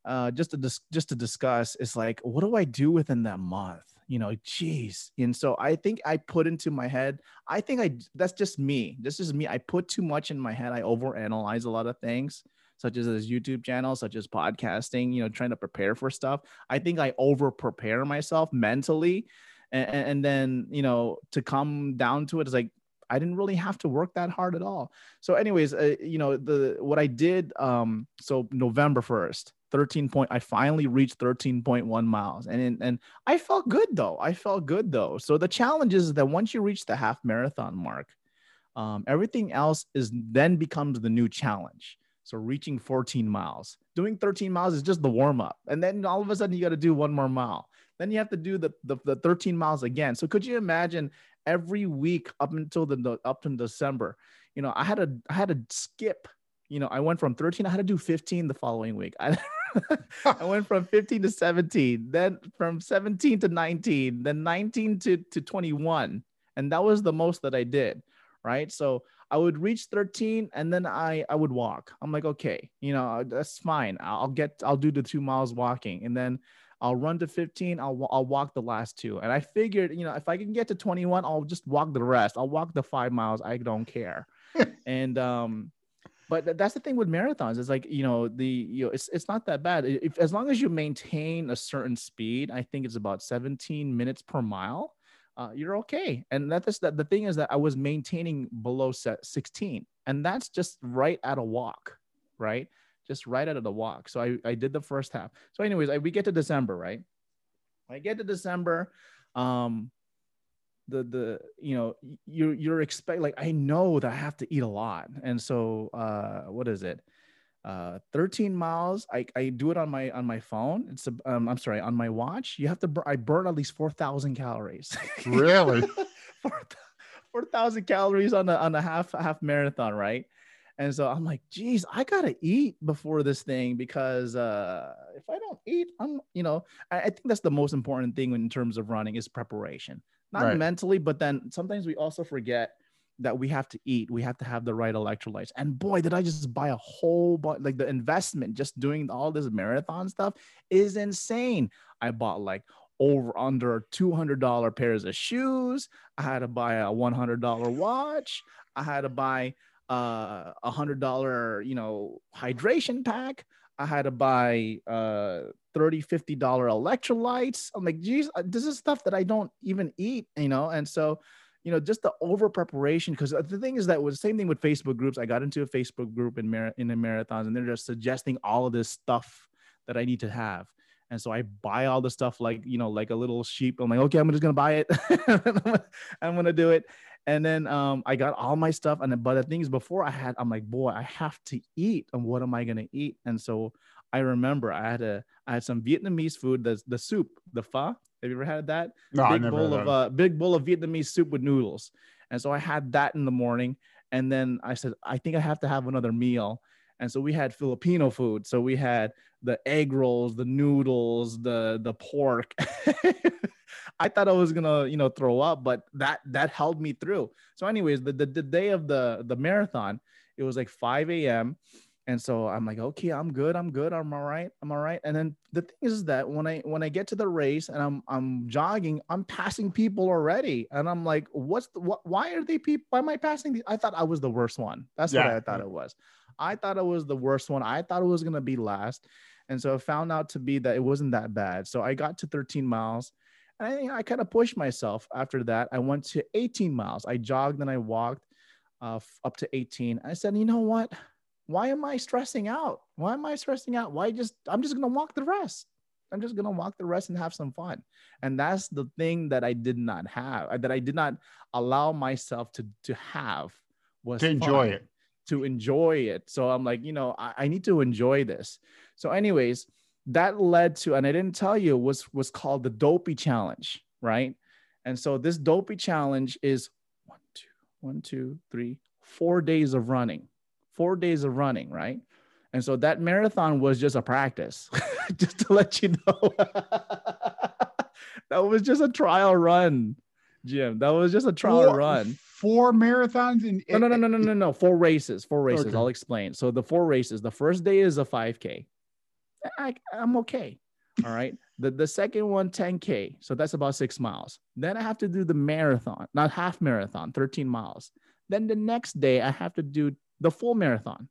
uh, just to dis- just to discuss it's like what do i do within that month? You know geez and so i think i put into my head i think i that's just me. This is me. I put too much in my head. I overanalyze a lot of things such as this YouTube channel, such as podcasting, you know, trying to prepare for stuff. I think I over prepare myself mentally. And, and then, you know, to come down to it is like, I didn't really have to work that hard at all. So, anyways, uh, you know, the what I did. Um, so November first, 13 point. I finally reached 13.1 miles, and and I felt good though. I felt good though. So the challenge is that once you reach the half marathon mark, um, everything else is then becomes the new challenge. So reaching 14 miles, doing 13 miles is just the warm up. And then all of a sudden you got to do one more mile. Then you have to do the, the, the 13 miles again. So could you imagine every week up until the up to December, you know, I had a I had to skip, you know, I went from 13, I had to do 15 the following week. I, I went from 15 to 17, then from 17 to 19, then 19 to, to 21. And that was the most that I did. Right. So I would reach 13 and then I I would walk. I'm like, okay, you know, that's fine. I'll get I'll do the two miles walking and then I'll run to 15. I'll I'll walk the last two. And I figured, you know, if I can get to 21, I'll just walk the rest. I'll walk the five miles. I don't care. and um, but that's the thing with marathons. It's like you know the you know it's it's not that bad. If as long as you maintain a certain speed, I think it's about 17 minutes per mile uh, you're okay. And that is that the thing is that I was maintaining below set 16, and that's just right at a walk, right? Just right out of the walk. So I, I did the first half. So, anyways, I, we get to December, right? I get to December. Um, the the you know you're you're expect like I know that I have to eat a lot, and so uh, what is it? Uh, 13 miles. I, I do it on my on my phone. It's a, um, I'm sorry on my watch. You have to burn. I burn at least 4,000 calories. Really? 4,000 calories on a on a half half marathon, right? And so I'm like, geez, I gotta eat before this thing because uh, if I don't eat, I'm, you know, I, I, think that's the most important thing in terms of running is preparation, not right. mentally, but then sometimes we also forget that we have to eat. We have to have the right electrolytes. And boy, did I just buy a whole bunch, like the investment just doing all this marathon stuff is insane. I bought like over under $200 pairs of shoes. I had to buy a $100 watch. I had to buy uh, a hundred dollar, you know, hydration pack. I had to buy uh 30 50 dollar electrolytes. I'm like, geez, uh, this is stuff that I don't even eat, you know. And so you know, just the over preparation. Because the thing is that was the same thing with Facebook groups. I got into a Facebook group in mar- in the marathons, and they're just suggesting all of this stuff that I need to have. And so I buy all the stuff like you know, like a little sheep. I'm like, okay, I'm just gonna buy it. I'm gonna do it. And then um, I got all my stuff. And then, but the thing is, before I had, I'm like, boy, I have to eat. And what am I gonna eat? And so I remember I had a I had some Vietnamese food, the the soup, the pho. Have you ever had that? No, big bowl of uh, big bowl of Vietnamese soup with noodles. And so I had that in the morning, and then I said, I think I have to have another meal. And so we had Filipino food. So we had the egg rolls, the noodles, the the pork. I thought I was gonna, you know, throw up, but that that held me through. So, anyways, the, the, the day of the the marathon, it was like 5 a.m And so I'm like, okay, I'm good. I'm good. I'm all right. I'm all right. And then the thing is that when I when I get to the race and I'm I'm jogging, I'm passing people already. And I'm like, what's the what why are they people why am I passing these? I thought I was the worst one. That's yeah. what I thought it was. I thought it was the worst one. I thought it was gonna be last. And so I found out to be that it wasn't that bad. So I got to 13 miles. And I, think I kind of pushed myself after that. I went to 18 miles. I jogged and I walked uh, up to 18. I said, you know what? Why am I stressing out? Why am I stressing out? Why just, I'm just going to walk the rest. I'm just going to walk the rest and have some fun. And that's the thing that I did not have, that I did not allow myself to, to have was to enjoy it. To enjoy it. So I'm like, you know, I, I need to enjoy this. So, anyways, that led to, and I didn't tell you, was was called the Dopey Challenge, right? And so this Dopey Challenge is one, two, one, two, three, four days of running four days of running, right? And so that marathon was just a practice, just to let you know. that was just a trial run, Jim. That was just a trial four, run. Four marathons in no, no, no, eh, no, no, no, no. Four races. Four races. Okay. I'll explain. So the four races. The first day is a 5K. I, I'm okay. All right. The the second one, 10K. So that's about six miles. Then I have to do the marathon, not half marathon, 13 miles. Then the next day I have to do the full marathon.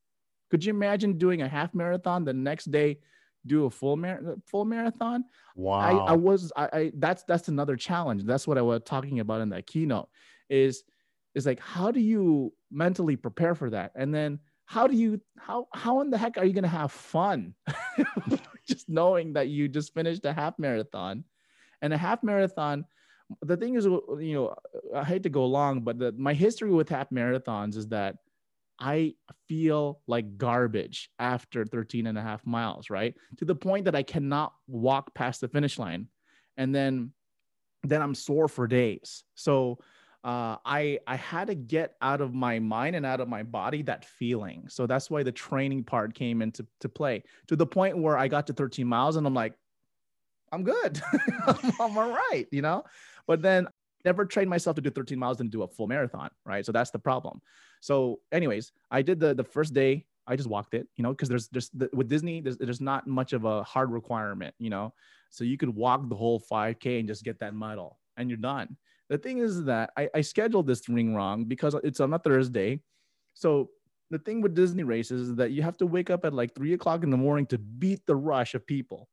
Could you imagine doing a half marathon the next day? Do a full mar- full marathon. Wow! I, I was I, I that's that's another challenge. That's what I was talking about in that keynote. Is is like how do you mentally prepare for that, and then how do you how how in the heck are you gonna have fun? just knowing that you just finished a half marathon, and a half marathon the thing is you know i hate to go long but the, my history with half marathons is that I feel like garbage after 13 and a half miles, right? To the point that I cannot walk past the finish line. And then then I'm sore for days. So uh, I I had to get out of my mind and out of my body that feeling. So that's why the training part came into to play to the point where I got to 13 miles and I'm like, I'm good, I'm, I'm all right, you know. But then never trained myself to do 13 miles and do a full marathon, right? So that's the problem. So, anyways, I did the the first day. I just walked it, you know, because there's there's the, with Disney, there's there's not much of a hard requirement, you know. So you could walk the whole 5K and just get that medal, and you're done. The thing is that I, I scheduled this ring wrong because it's on a Thursday. So the thing with Disney races is that you have to wake up at like three o'clock in the morning to beat the rush of people.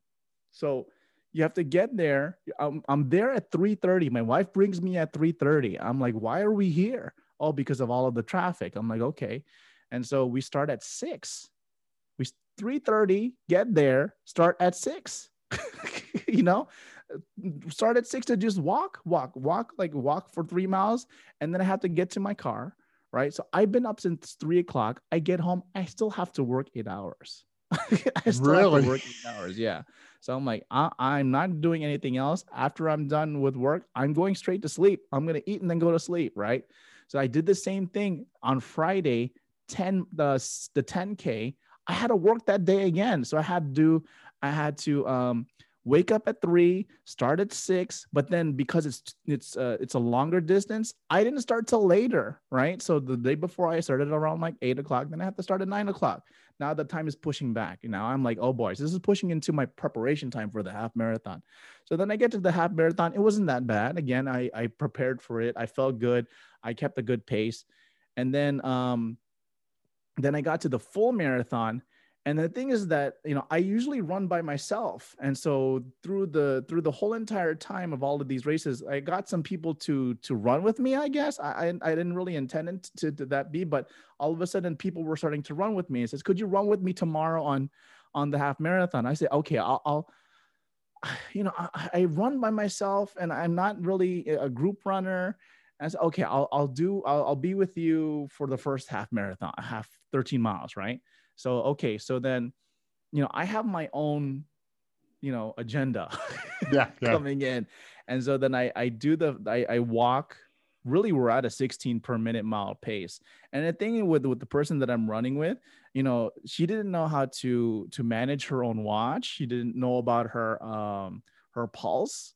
So you have to get there. I'm, I'm there at 3:30. My wife brings me at 3:30. I'm like, why are we here? Oh, because of all of the traffic. I'm like, okay. And so we start at six. We 3:30, get there, start at six. you know, start at six to just walk, walk, walk, like walk for three miles. And then I have to get to my car. Right. So I've been up since three o'clock. I get home, I still have to work eight hours. I still really? have to work eight hours. Yeah. So I'm like, I- I'm not doing anything else. After I'm done with work, I'm going straight to sleep. I'm gonna eat and then go to sleep. Right. So I did the same thing on Friday, 10 the the 10k. I had to work that day again. So I had to I had to um wake up at three, start at six, but then because it's it's uh, it's a longer distance, I didn't start till later, right? So the day before I started around like eight o'clock, then I have to start at nine o'clock. Now the time is pushing back. Now I'm like, oh boys, this is pushing into my preparation time for the half marathon. So then I get to the half marathon. It wasn't that bad. Again, I I prepared for it. I felt good. I kept a good pace, and then um, then I got to the full marathon. And the thing is that you know i usually run by myself. And so through the through the whole entire time of all of these races i got some people to to run with me i guess. I i, I didn't really intend it to, to, that be but all of a sudden people were starting to run with me and says could you run with me tomorrow on on the half marathon? I said okay i'll, I'll you know I, I run by myself and i'm not really a group runner I said, okay, I'll, I'll do, I'll, I'll be with you for the first half marathon, half 13 miles, right? So, okay, so then, you know, I have my own, you know, agenda yeah, yeah. coming in. And so then I, I do the, I, I walk, really we're at a 16 per minute mile pace. And the thing with, with the person that I'm running with, you know, she didn't know how to, to manage her own watch. She didn't know about her, um, her pulse.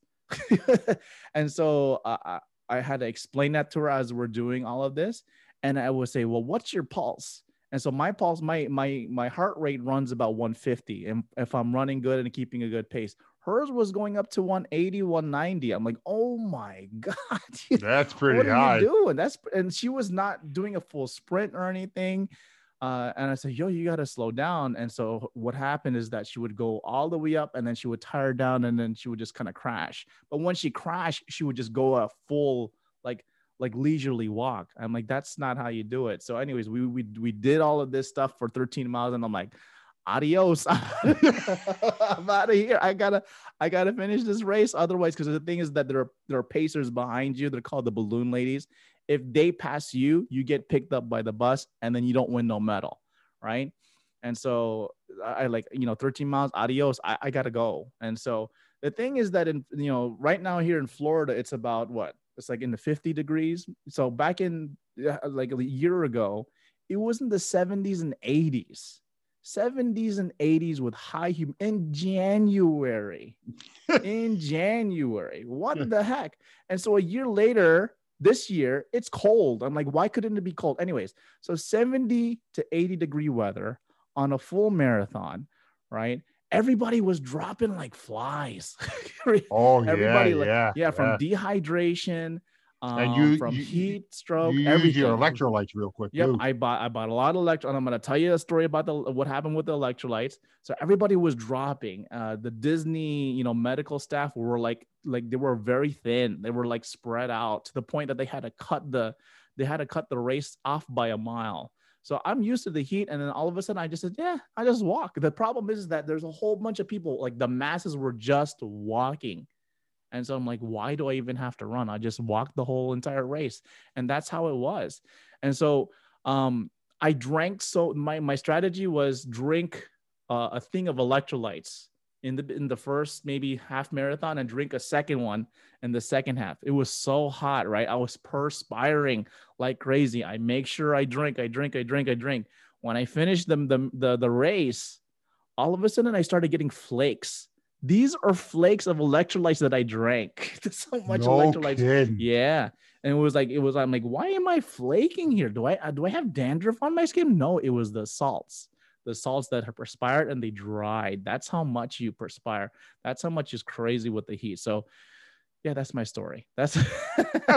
and so uh, I, had to explain that to her as we're doing all of this. And I would say, well, what's your pulse? And so my pulse, my my my heart rate runs about 150. And if I'm running good and keeping a good pace, hers was going up to 180, 190. I'm like, oh my God. That's pretty what high. are you doing? That's and she was not doing a full sprint or anything. Uh, and I said, yo, you got to slow down. And so what happened is that she would go all the way up and then she would tire down and then she would just kind of crash. But when she crashed, she would just go a full, like, like leisurely walk. I'm like, that's not how you do it. So, anyways, we we we did all of this stuff for 13 miles, and I'm like, adios. I'm out of here. I gotta I gotta finish this race. Otherwise, because the thing is that there are there are pacers behind you. They're called the balloon ladies. If they pass you, you get picked up by the bus, and then you don't win no medal, right? And so I like you know 13 miles. Adios. I, I gotta go. And so the thing is that in you know right now here in Florida, it's about what it's like in the 50 degrees. So back in like a year ago, it was in the 70s and 80s. 70s and 80s with high hum in January. in January. What hmm. the heck? And so a year later, this year, it's cold. I'm like, why couldn't it be cold? Anyways, so 70 to 80 degree weather on a full marathon, right? everybody was dropping like flies. oh everybody yeah, like, yeah, yeah, from dehydration, um, And you- from you- heat stroke, You everything. your electrolytes real quick. Yep. I bought I bought a lot of electro, and I'm gonna tell you a story about the what happened with the electrolytes. So everybody was dropping. Uh, the Disney, you know, medical staff were like like they were very thin. They were like spread out to the point that they had to cut the they had to cut the race off by a mile. So I'm used to the heat, and then all of a sudden I just said, yeah, I just walk. The problem is that there's a whole bunch of people, like the masses were just walking. And so I'm like, why do I even have to run? I just walked the whole entire race. And that's how it was. And so um, I drank so my my strategy was drink uh, a thing of electrolytes in the in the first maybe half marathon and drink a second one in the second half. It was so hot, right? I was perspiring like crazy. I make sure I drink, I drink, I drink, I drink. When I finished the the the, the race, all of a sudden I started getting flakes. These are flakes of electrolytes that I drank. That's how much no electrolytes kidding. yeah. And it was like, it was, I'm like, why am I flaking here? Do I, uh, do I have dandruff on my skin? No, it was the salts, the salts that have perspired and they dried. That's how much you perspire. That's how much is crazy with the heat. So yeah, that's my story. That's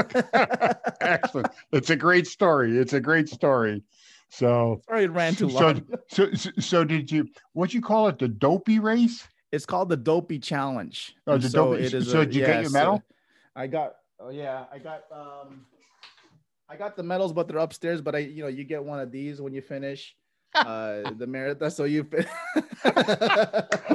Excellent. It's a great story. It's a great story. So, sorry, it ran too long. so, so, so did you? What you call it? The dopey race? It's called the Dopey Challenge. Oh, the so Dopey- it is. so a- did you get your yes, medal? I got. Oh yeah, I got. Um, I got the medals, but they're upstairs. But I, you know, you get one of these when you finish uh the marathon. So you. fin-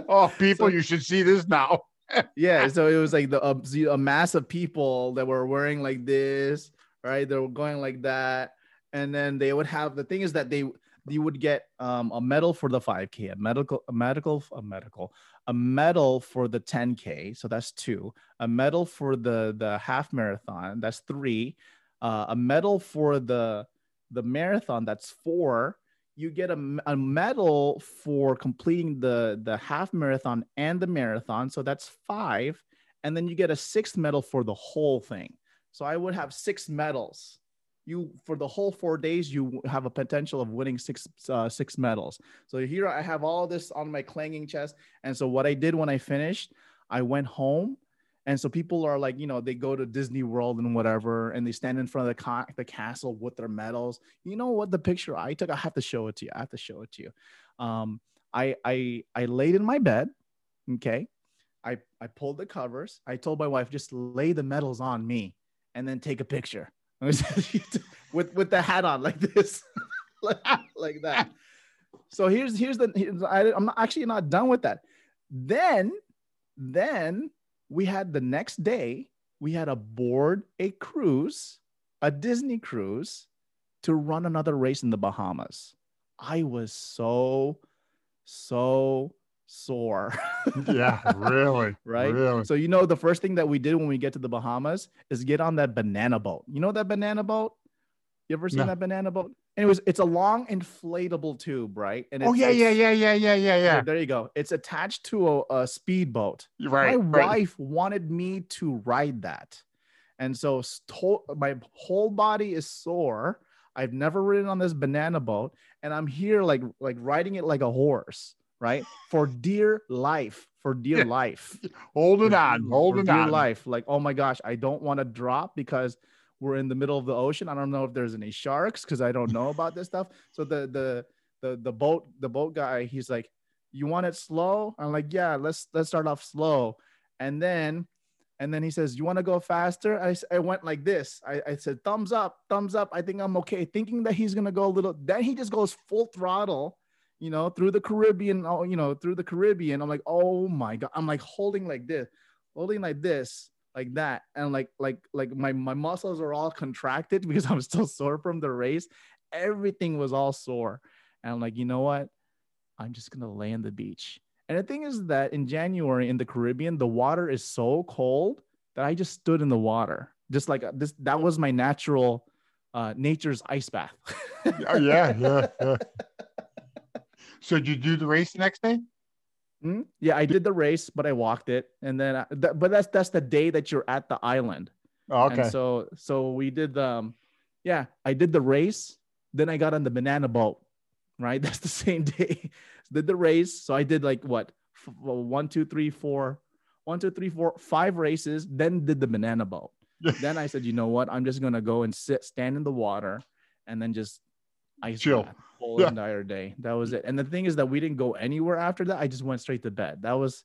Oh, people, So- you should see this now. yeah so it was like the a, a mass of people that were wearing like this right they were going like that and then they would have the thing is that they you would get um, a medal for the 5k a medical a medical a medical a medal for the 10k so that's two. A medal for the the half marathon that's three. Uh, a medal for the the marathon that's four. You get a, a medal for completing the the half marathon and the marathon so that's five. And then you get a sixth medal for the whole thing. So i would have six medals you for the whole four days you have a potential of winning six uh, six medals so here i have all this on my clanging chest and so what i did when i finished i went home and so people are like, you know, they go to Disney World and whatever, and they stand in front of the, ca- the castle with their medals. You know what? The picture I took, I have to show it to you. I have to show it to you. Um, I I I laid in my bed. Okay, I I pulled the covers. I told my wife just lay the medals on me, and then take a picture with with the hat on like this, like, that. So here's here's the here's, I, I'm not, actually not done with that. Then then we had the next day we had to board a cruise a disney cruise to run another race in the bahamas i was so so sore Yeah, really. right Really. so you know the first thing that we did when we get to the bahamas is get on that banana boat you know that banana boat you ever seen No. that banana boat anyways it's a long inflatable tube right and Oh yeah, yeah, yeah, yeah, yeah, yeah, yeah. there you go it's attached to a, a speedboat Right. my right. wife wanted me to ride that and so my whole body is sore I've never ridden on this banana boat, and I'm here like like riding it like a horse, right? For dear life, for dear life. Holding on, holding dear on. life. Like, oh my gosh, I don't want to drop because we're in the middle of the ocean. I don't know if there's any sharks because I don't know about this stuff. So the the the the boat the boat guy, he's like, "You want it slow?" I'm like, "Yeah, let's let's start off slow." And then and then he says, "You want to go faster?" I, I went like this. I, I said, "Thumbs up, thumbs up." I think I'm okay. Thinking that he's gonna go a little. Then he just goes full throttle, you know, through the Caribbean. Oh, you know, through the Caribbean. I'm like, oh my god. I'm like holding like this, holding like this, like that, and like like like my my muscles are all contracted because I'm still sore from the race. Everything was all sore, and I'm like, you know what? I'm just gonna lay on the beach and the thing is that in January in the Caribbean, the water is so cold that I just stood in the water, just like uh, this. That was my natural, uh, nature's ice bath. oh, yeah, yeah, yeah. So did you do the race the next day? Mm-hmm. Yeah, I did the race, but I walked it, and then, I, th- but that's that's the day that you're at the island. Oh, okay. And so so we did the, um, yeah, I did the race. Then I got on the banana boat. Right, that's the same day did the race. So I did like what one, two, three, four, one, two, three, four, five races. Then did the banana boat. then I said, you know what? I'm just gonna go and sit, stand in the water, and then just ice chill whole yeah. entire day. That was it. And the thing is that we didn't go anywhere after that. I just went straight to bed. That was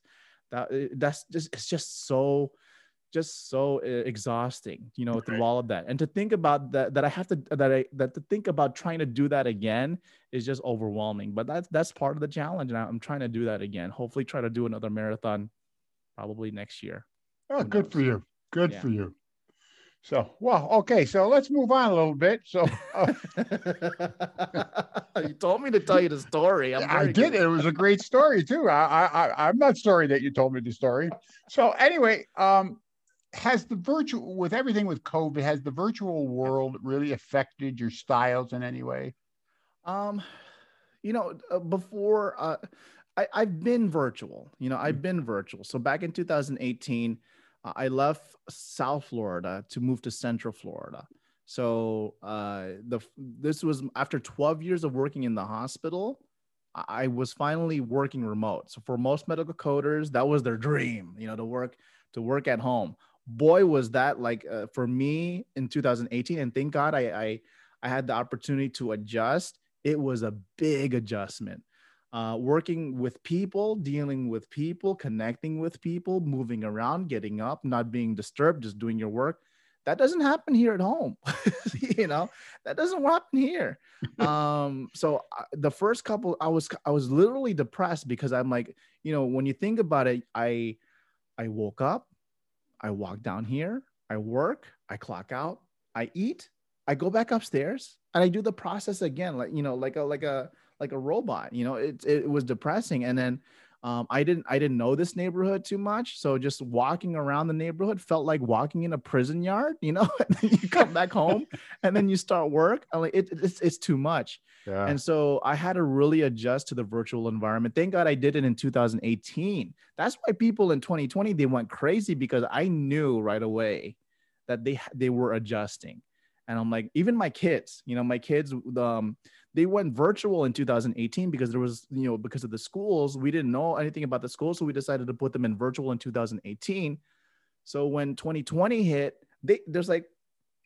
that. That's just it's just so just so uh, exhausting you know okay. through all of that and to think about that that i have to that i that to think about trying to do that again is just overwhelming but that's that's part of the challenge and i'm trying to do that again hopefully try to do another marathon probably next year oh good knows? for you good yeah. for you so well okay so let's move on a little bit. So uh, you told me to tell you the story. I did. it was a great story too. I, I i'm not sorry that you told me the story. So anyway um has the virtual with everything with covid has the virtual world really affected your styles in any way? Um you know uh, before uh I, i've been virtual. You know i've mm. been virtual. So back in 2018 i left south florida to move to central florida. So uh the this was after 12 years of working in the hospital i was finally working remote. So for most medical coders that was their dream you know to work to work at home. Boy was that like uh, for me in 2018 and thank god I, I i had the opportunity to adjust. It was a big adjustment uh, working with people dealing with people connecting with people moving around getting up not being disturbed just doing your work. That doesn't happen here at home you know? That doesn't happen here. Um so uh, the first couple i was i was literally depressed because i'm like you know when you think about it i i woke up I walk down here, I work, I clock out, I eat, I go back upstairs, and I do the process again, like you know, like a like a like a robot. You know, it it was depressing, and then um, I didn't I didn't know this neighborhood too much, so just walking around the neighborhood felt like walking in a prison yard. You know, you come back home and then you start work. I'm like, it, it's it's too much. Yeah. And so I had to really adjust to the virtual environment. Thank God I did it in 2018. That's why people in 2020 they went crazy because I knew right away that they they were adjusting. And I'm like, even my kids, you know, my kids, um, they went virtual in 2018 because there was, you know, because of the schools, we didn't know anything about the schools, so we decided to put them in virtual in 2018. So when 2020 hit, they there's like,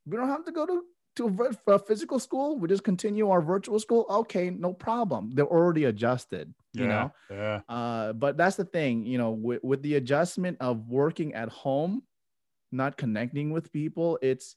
we don't have to go to to a physical school. We just continue our virtual school. Okay, no problem. They're already adjusted, you yeah, know. Yeah. Uh, but that's the thing, you know, with, with the adjustment of working at home, not connecting with people, it's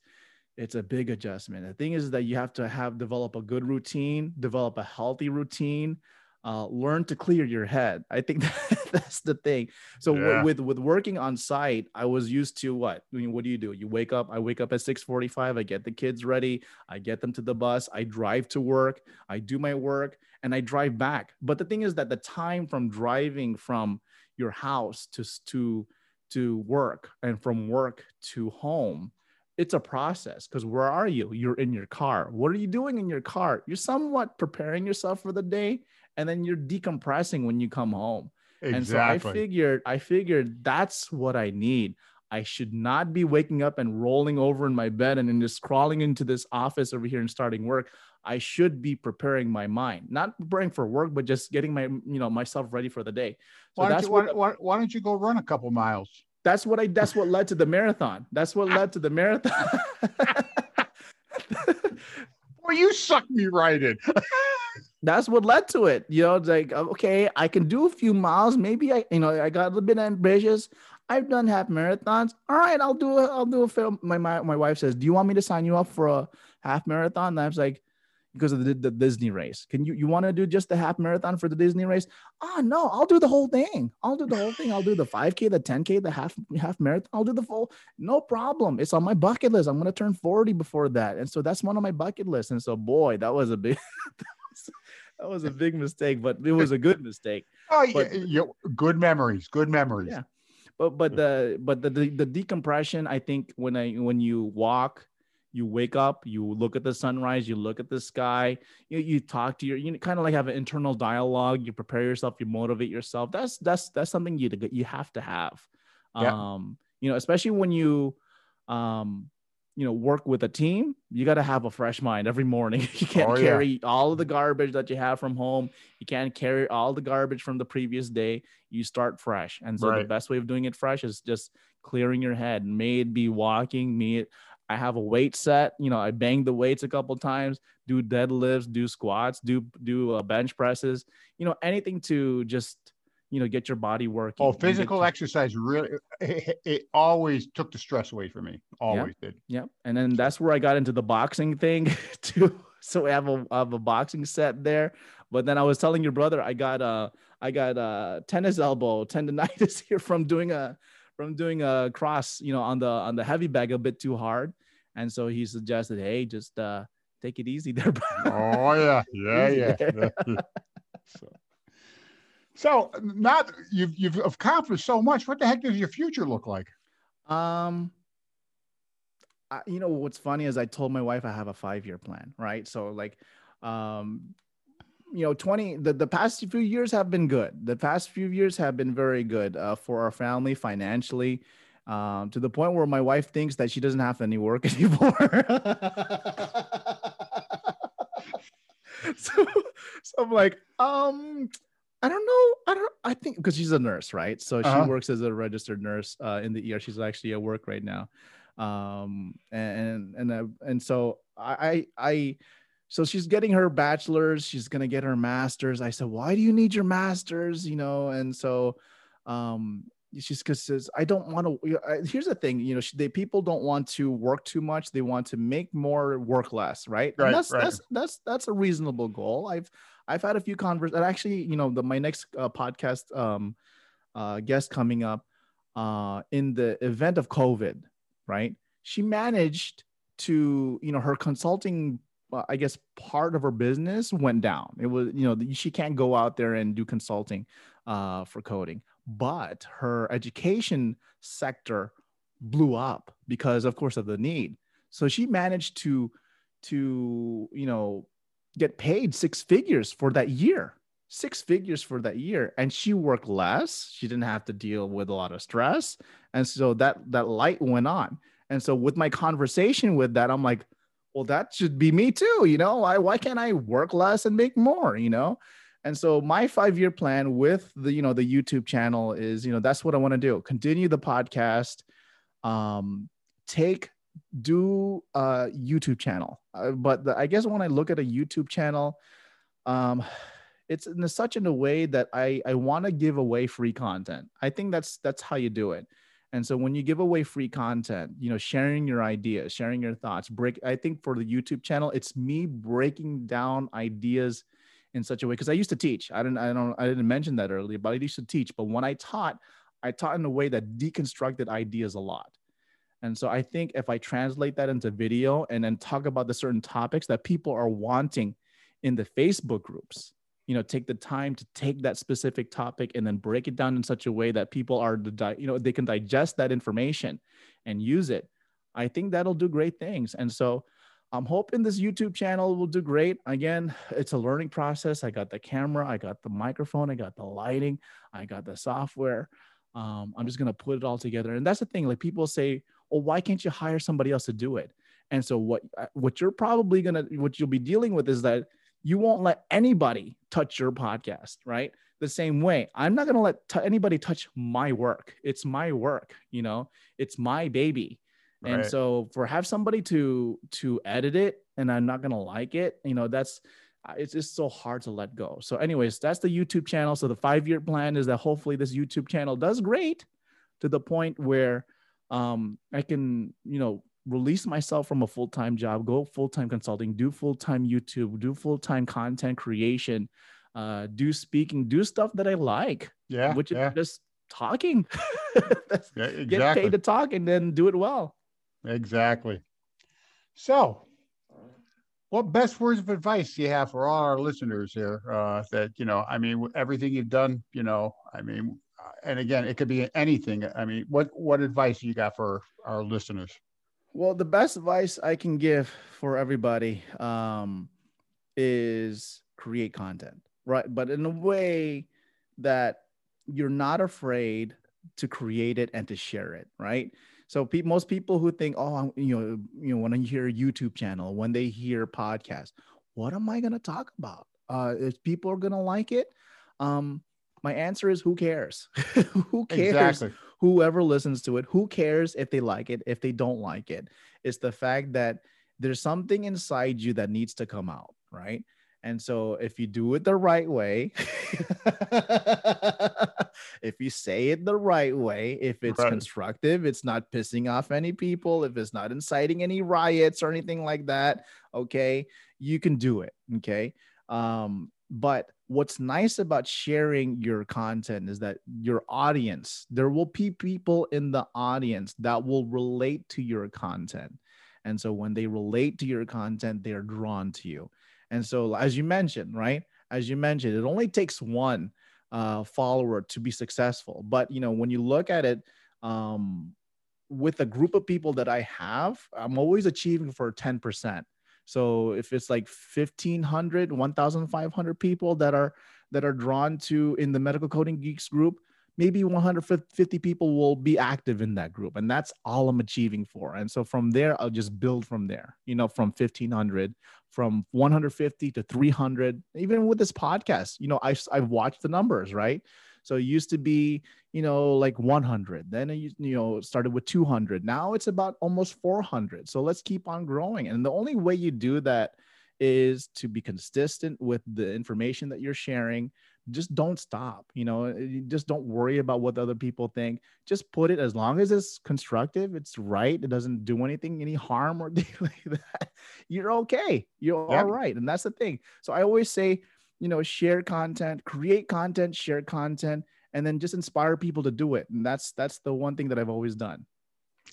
it's a big adjustment. The thing is that you have to have develop a good routine, develop a healthy routine, uh, learn to clear your head. I think that, that's the thing. So yeah. with with working on site, I was used to what? I mean, what do you do? You wake up. I wake up at six forty five. I get the kids ready. I get them to the bus. I drive to work. I do my work, and I drive back. But the thing is that the time from driving from your house to to to work and from work to home it's a process because where are you? You're in your car. What are you doing in your car? You're somewhat preparing yourself for the day and then you're decompressing when you come home. Exactly. And so I figured, I figured that's what I need. I should not be waking up and rolling over in my bed and then just crawling into this office over here and starting work. I should be preparing my mind, not preparing for work, but just getting my, you know, myself ready for the day. So why, don't you, what, why, why don't you go run a couple miles? That's what I, that's what led to the marathon. That's what led to the marathon. well, you sucked me right in. that's what led to it. You know, it's like, okay, I can do a few miles. Maybe I, you know, I got a little bit ambitious. I've done half marathons. All right, I'll do it. I'll do a film. My, my my wife says, "Do you want me to sign you up for a half marathon?" And I was like, because of the, the Disney race. Can you you want to do just the half marathon for the Disney race? Oh no, I'll do the whole thing. I'll do the whole thing. I'll do the 5K, the 10K, the half half marathon. I'll do the full. No problem. It's on my bucket list. I'm gonna turn 40 before that. And so that's one of my bucket lists. And so boy, that was a big that was a big mistake, but it was a good mistake. Oh, but, yeah, yeah, good memories, good memories. Yeah, but but the but the, the the decompression, I think when I when you walk, you wake up, you look at the sunrise, you look at the sky, you, you talk to your, you kind of like have an internal dialogue. You prepare yourself, you motivate yourself. That's that's that's something you you have to have. Yeah. Um, you know, especially when you um you know work with a team you got to have a fresh mind every morning you can't oh, carry yeah. all of the garbage that you have from home you can't carry all the garbage from the previous day you start fresh and so right. the best way of doing it fresh is just clearing your head may it be walking may it i have a weight set you know i bang the weights a couple times do deadlifts do squats do do uh, bench presses you know anything to just you know get your body working oh physical exercise really it, it, always took the stress away from me always yeah. did yeah and then that's where i got into the boxing thing too so I have a, have a boxing set there but then i was telling your brother i got a i got a tennis elbow tendonitis here from doing a from doing a cross you know on the on the heavy bag a bit too hard and so he suggested hey just uh take it easy there oh yeah yeah yeah so. So not you've you've accomplished so much. What the heck does your future look like? Um, I, you know what's funny is I told my wife I have a five year plan, right? So like, um, you know, twenty the the past few years have been good. The past few years have been very good uh, for our family financially. Um, to the point where my wife thinks that she doesn't have any work anymore. so, so I'm like, um, I don't know. I don't. I think because she's a nurse, right? So she uh-huh. works as a registered nurse uh, in the ER. She's actually at work right now, um, and and uh, and so I I so she's getting her bachelor's. She's gonna get her master's. I said, why do you need your master's? You know, and so um, she's because says I don't want to. Here's the thing, you know, she, they people don't want to work too much. They want to make more, work less, right? Right. And that's right. that's that's that's a reasonable goal. I've I've had a few conversations. Actually, you know, the my next uh, podcast um, uh, guest coming up uh, in the event of COVID, right? She managed to, you know, her consulting, uh, I guess, part of her business went down. It was, you know, she can't go out there and do consulting uh, for coding, but her education sector blew up because, of course, of the need. So she managed to, to you know get paid six figures for that year six figures for that year and she worked less she didn't have to deal with a lot of stress and so that that light went on and so with my conversation with that i'm like well that should be me too you know why, why can't i work less and make more you know and so my five year plan with the you know the youtube channel is you know that's what i want to do continue the podcast um take do a YouTube channel. Uh, but the, I guess when I look at a YouTube channel, um, it's in a, such in a way that I, I want to give away free content. I think that's that's how you do it. And so when you give away free content, you know, sharing your ideas, sharing your thoughts, break. I think for the YouTube channel, it's me breaking down ideas in such a way because I used to teach. I didn't I don't I didn't mention that earlier, but I used to teach. But when I taught, I taught in a way that deconstructed ideas a lot. And so I think if I translate that into video and then talk about the certain topics that people are wanting in the Facebook groups, you know, take the time to take that specific topic and then break it down in such a way that people are, the you know, they can digest that information and use it. I think that'll do great things. And so I'm hoping this YouTube channel will do great. Again, it's a learning process. I got the camera, I got the microphone, I got the lighting, I got the software. Um, I'm just gonna put it all together. And that's the thing. Like people say, well, why can't you hire somebody else to do it? And so what uh, what you're probably gonna what you'll be dealing with is that you won't let anybody touch your podcast, right? The same way, I'm not gonna let t- anybody touch my work. It's my work, you know. It's my baby. Right. And so for have somebody to to edit it and I'm not gonna like it, you know, that's it's just so hard to let go. So, anyways, that's the YouTube channel. So the five year plan is that hopefully this YouTube channel does great to the point where um, I can, you know, release myself from a full time job, go full time consulting, do full time YouTube, do full time content creation, uh, do speaking, do stuff that I like. Yeah, which yeah. is just talking. yeah, exactly. Get paid to talk and then do it well. Exactly. So, what best words of advice do you have for all our listeners here? Uh, that you know, I mean, everything you've done, you know, I mean, uh, and again, it could be anything. I mean, what what advice you got for our listeners? Well, the best advice I can give for everybody um, is create content, right? But in a way that you're not afraid to create it and to share it, right? So pe- most people who think, oh, you know, you know, when I hear a YouTube channel, when they hear podcast, what am I going to talk about? Uh, if people are going to like it, um, my answer is who cares? who cares? Exactly. Whoever listens to it, who cares if they like it, if they don't like it? It's the fact that there's something inside you that needs to come out, right? And so if you do it the right way, if you say it the right way, if it's right. constructive, it's not pissing off any people, if it's not inciting any riots or anything like that, okay, you can do it. Okay. Um, but what's nice about sharing your content is that your audience, there will be people in the audience that will relate to your content. And so when they relate to your content, they're drawn to you. And so, as you mentioned, right? As you mentioned, it only takes one uh, follower to be successful. But you know, when you look at it, um, with a group of people that I have, I'm always achieving for 10%. So if it's like 1500, 1500 people that are that are drawn to in the medical coding geeks group, maybe 150 people will be active in that group and that's all i'm achieving for. And so from there i'll just build from there you know from 1500 from 150 to 300 even with this podcast you know i i've watched the numbers right so it used to be you know like 100 then it you know started with 200 now it's about almost 400 so let's keep on growing. And the only way you do that is to be consistent with the information that you're sharing. Just don't stop you know eh, just don't worry about what other people think. Just put it as long as it's constructive it's right it doesn't do anything any harm or anything like that you're okay you're yeah. all right and that's the thing. So i always say you know share content create content share content and then just inspire people to do it and that's that's the one thing that i've always done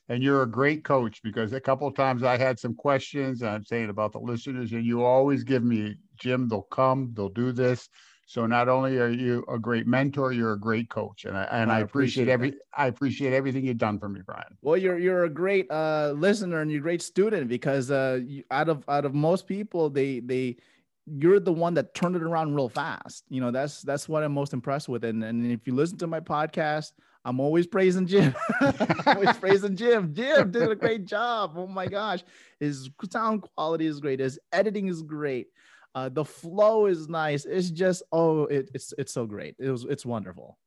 and you're a great coach because a couple of times I had some questions I'm saying about the listeners, and you always give me, Jim, they'll come, they'll do this. So not only are you a great mentor, you're a great coach, and I and I, I appreciate, appreciate every I appreciate everything you've done for me, Brian. Well, you're you're a great uh, listener and you're a great student because uh, you, out of out of most people, they they you're the one that turned it around real fast. You know that's that's what I'm most impressed with. And and if you listen to my podcast, I'm always praising Jim. always praising Jim. Jim did a great job. Oh my gosh, his sound quality is great. His editing is great. Uh, the flow is nice. It's just oh, it, it's it's so great. It was it's wonderful.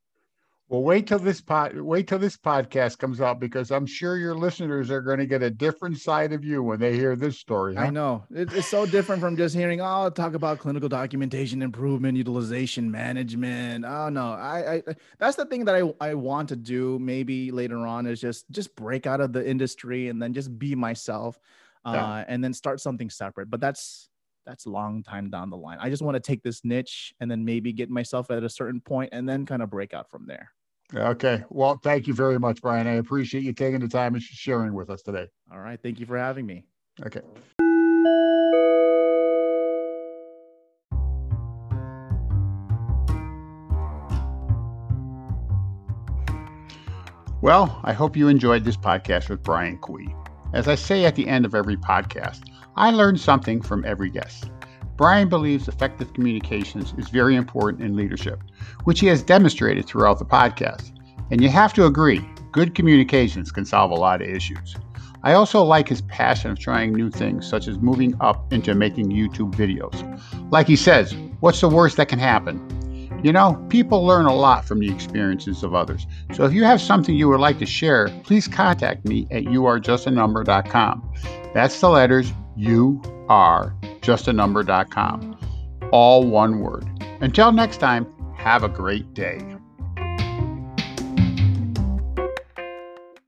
Well, wait till this pod wait till this podcast comes out because I'm sure your listeners are going to get a different side of you when they hear this story. Huh? I know it, it's so different from just hearing oh talk about clinical documentation improvement, utilization management. Oh no, I, I that's the thing that I I want to do maybe later on is just just break out of the industry and then just be myself, uh, yeah. and then start something separate. But that's that's a long time down the line. I just want to take this niche and then maybe get myself at a certain point and then kind of break out from there. Okay. Well, thank you very much, Brian. I appreciate you taking the time and sharing with us today. All right. Thank you for having me. Okay. Well, I hope you enjoyed this podcast with Brian Kui. As I say at the end of every podcast, I learned something from every guest. Brian believes effective communications is very important in leadership, which he has demonstrated throughout the podcast. And you have to agree, good communications can solve a lot of issues. I also like his passion of trying new things, such as moving up into making YouTube videos. Like he says, what's the worst that can happen? You know, people learn a lot from the experiences of others. So if you have something you would like to share, please contact me at youarejustanumber.com. That's the letters you are justanumber.com. All one word. Until next time, have a great day.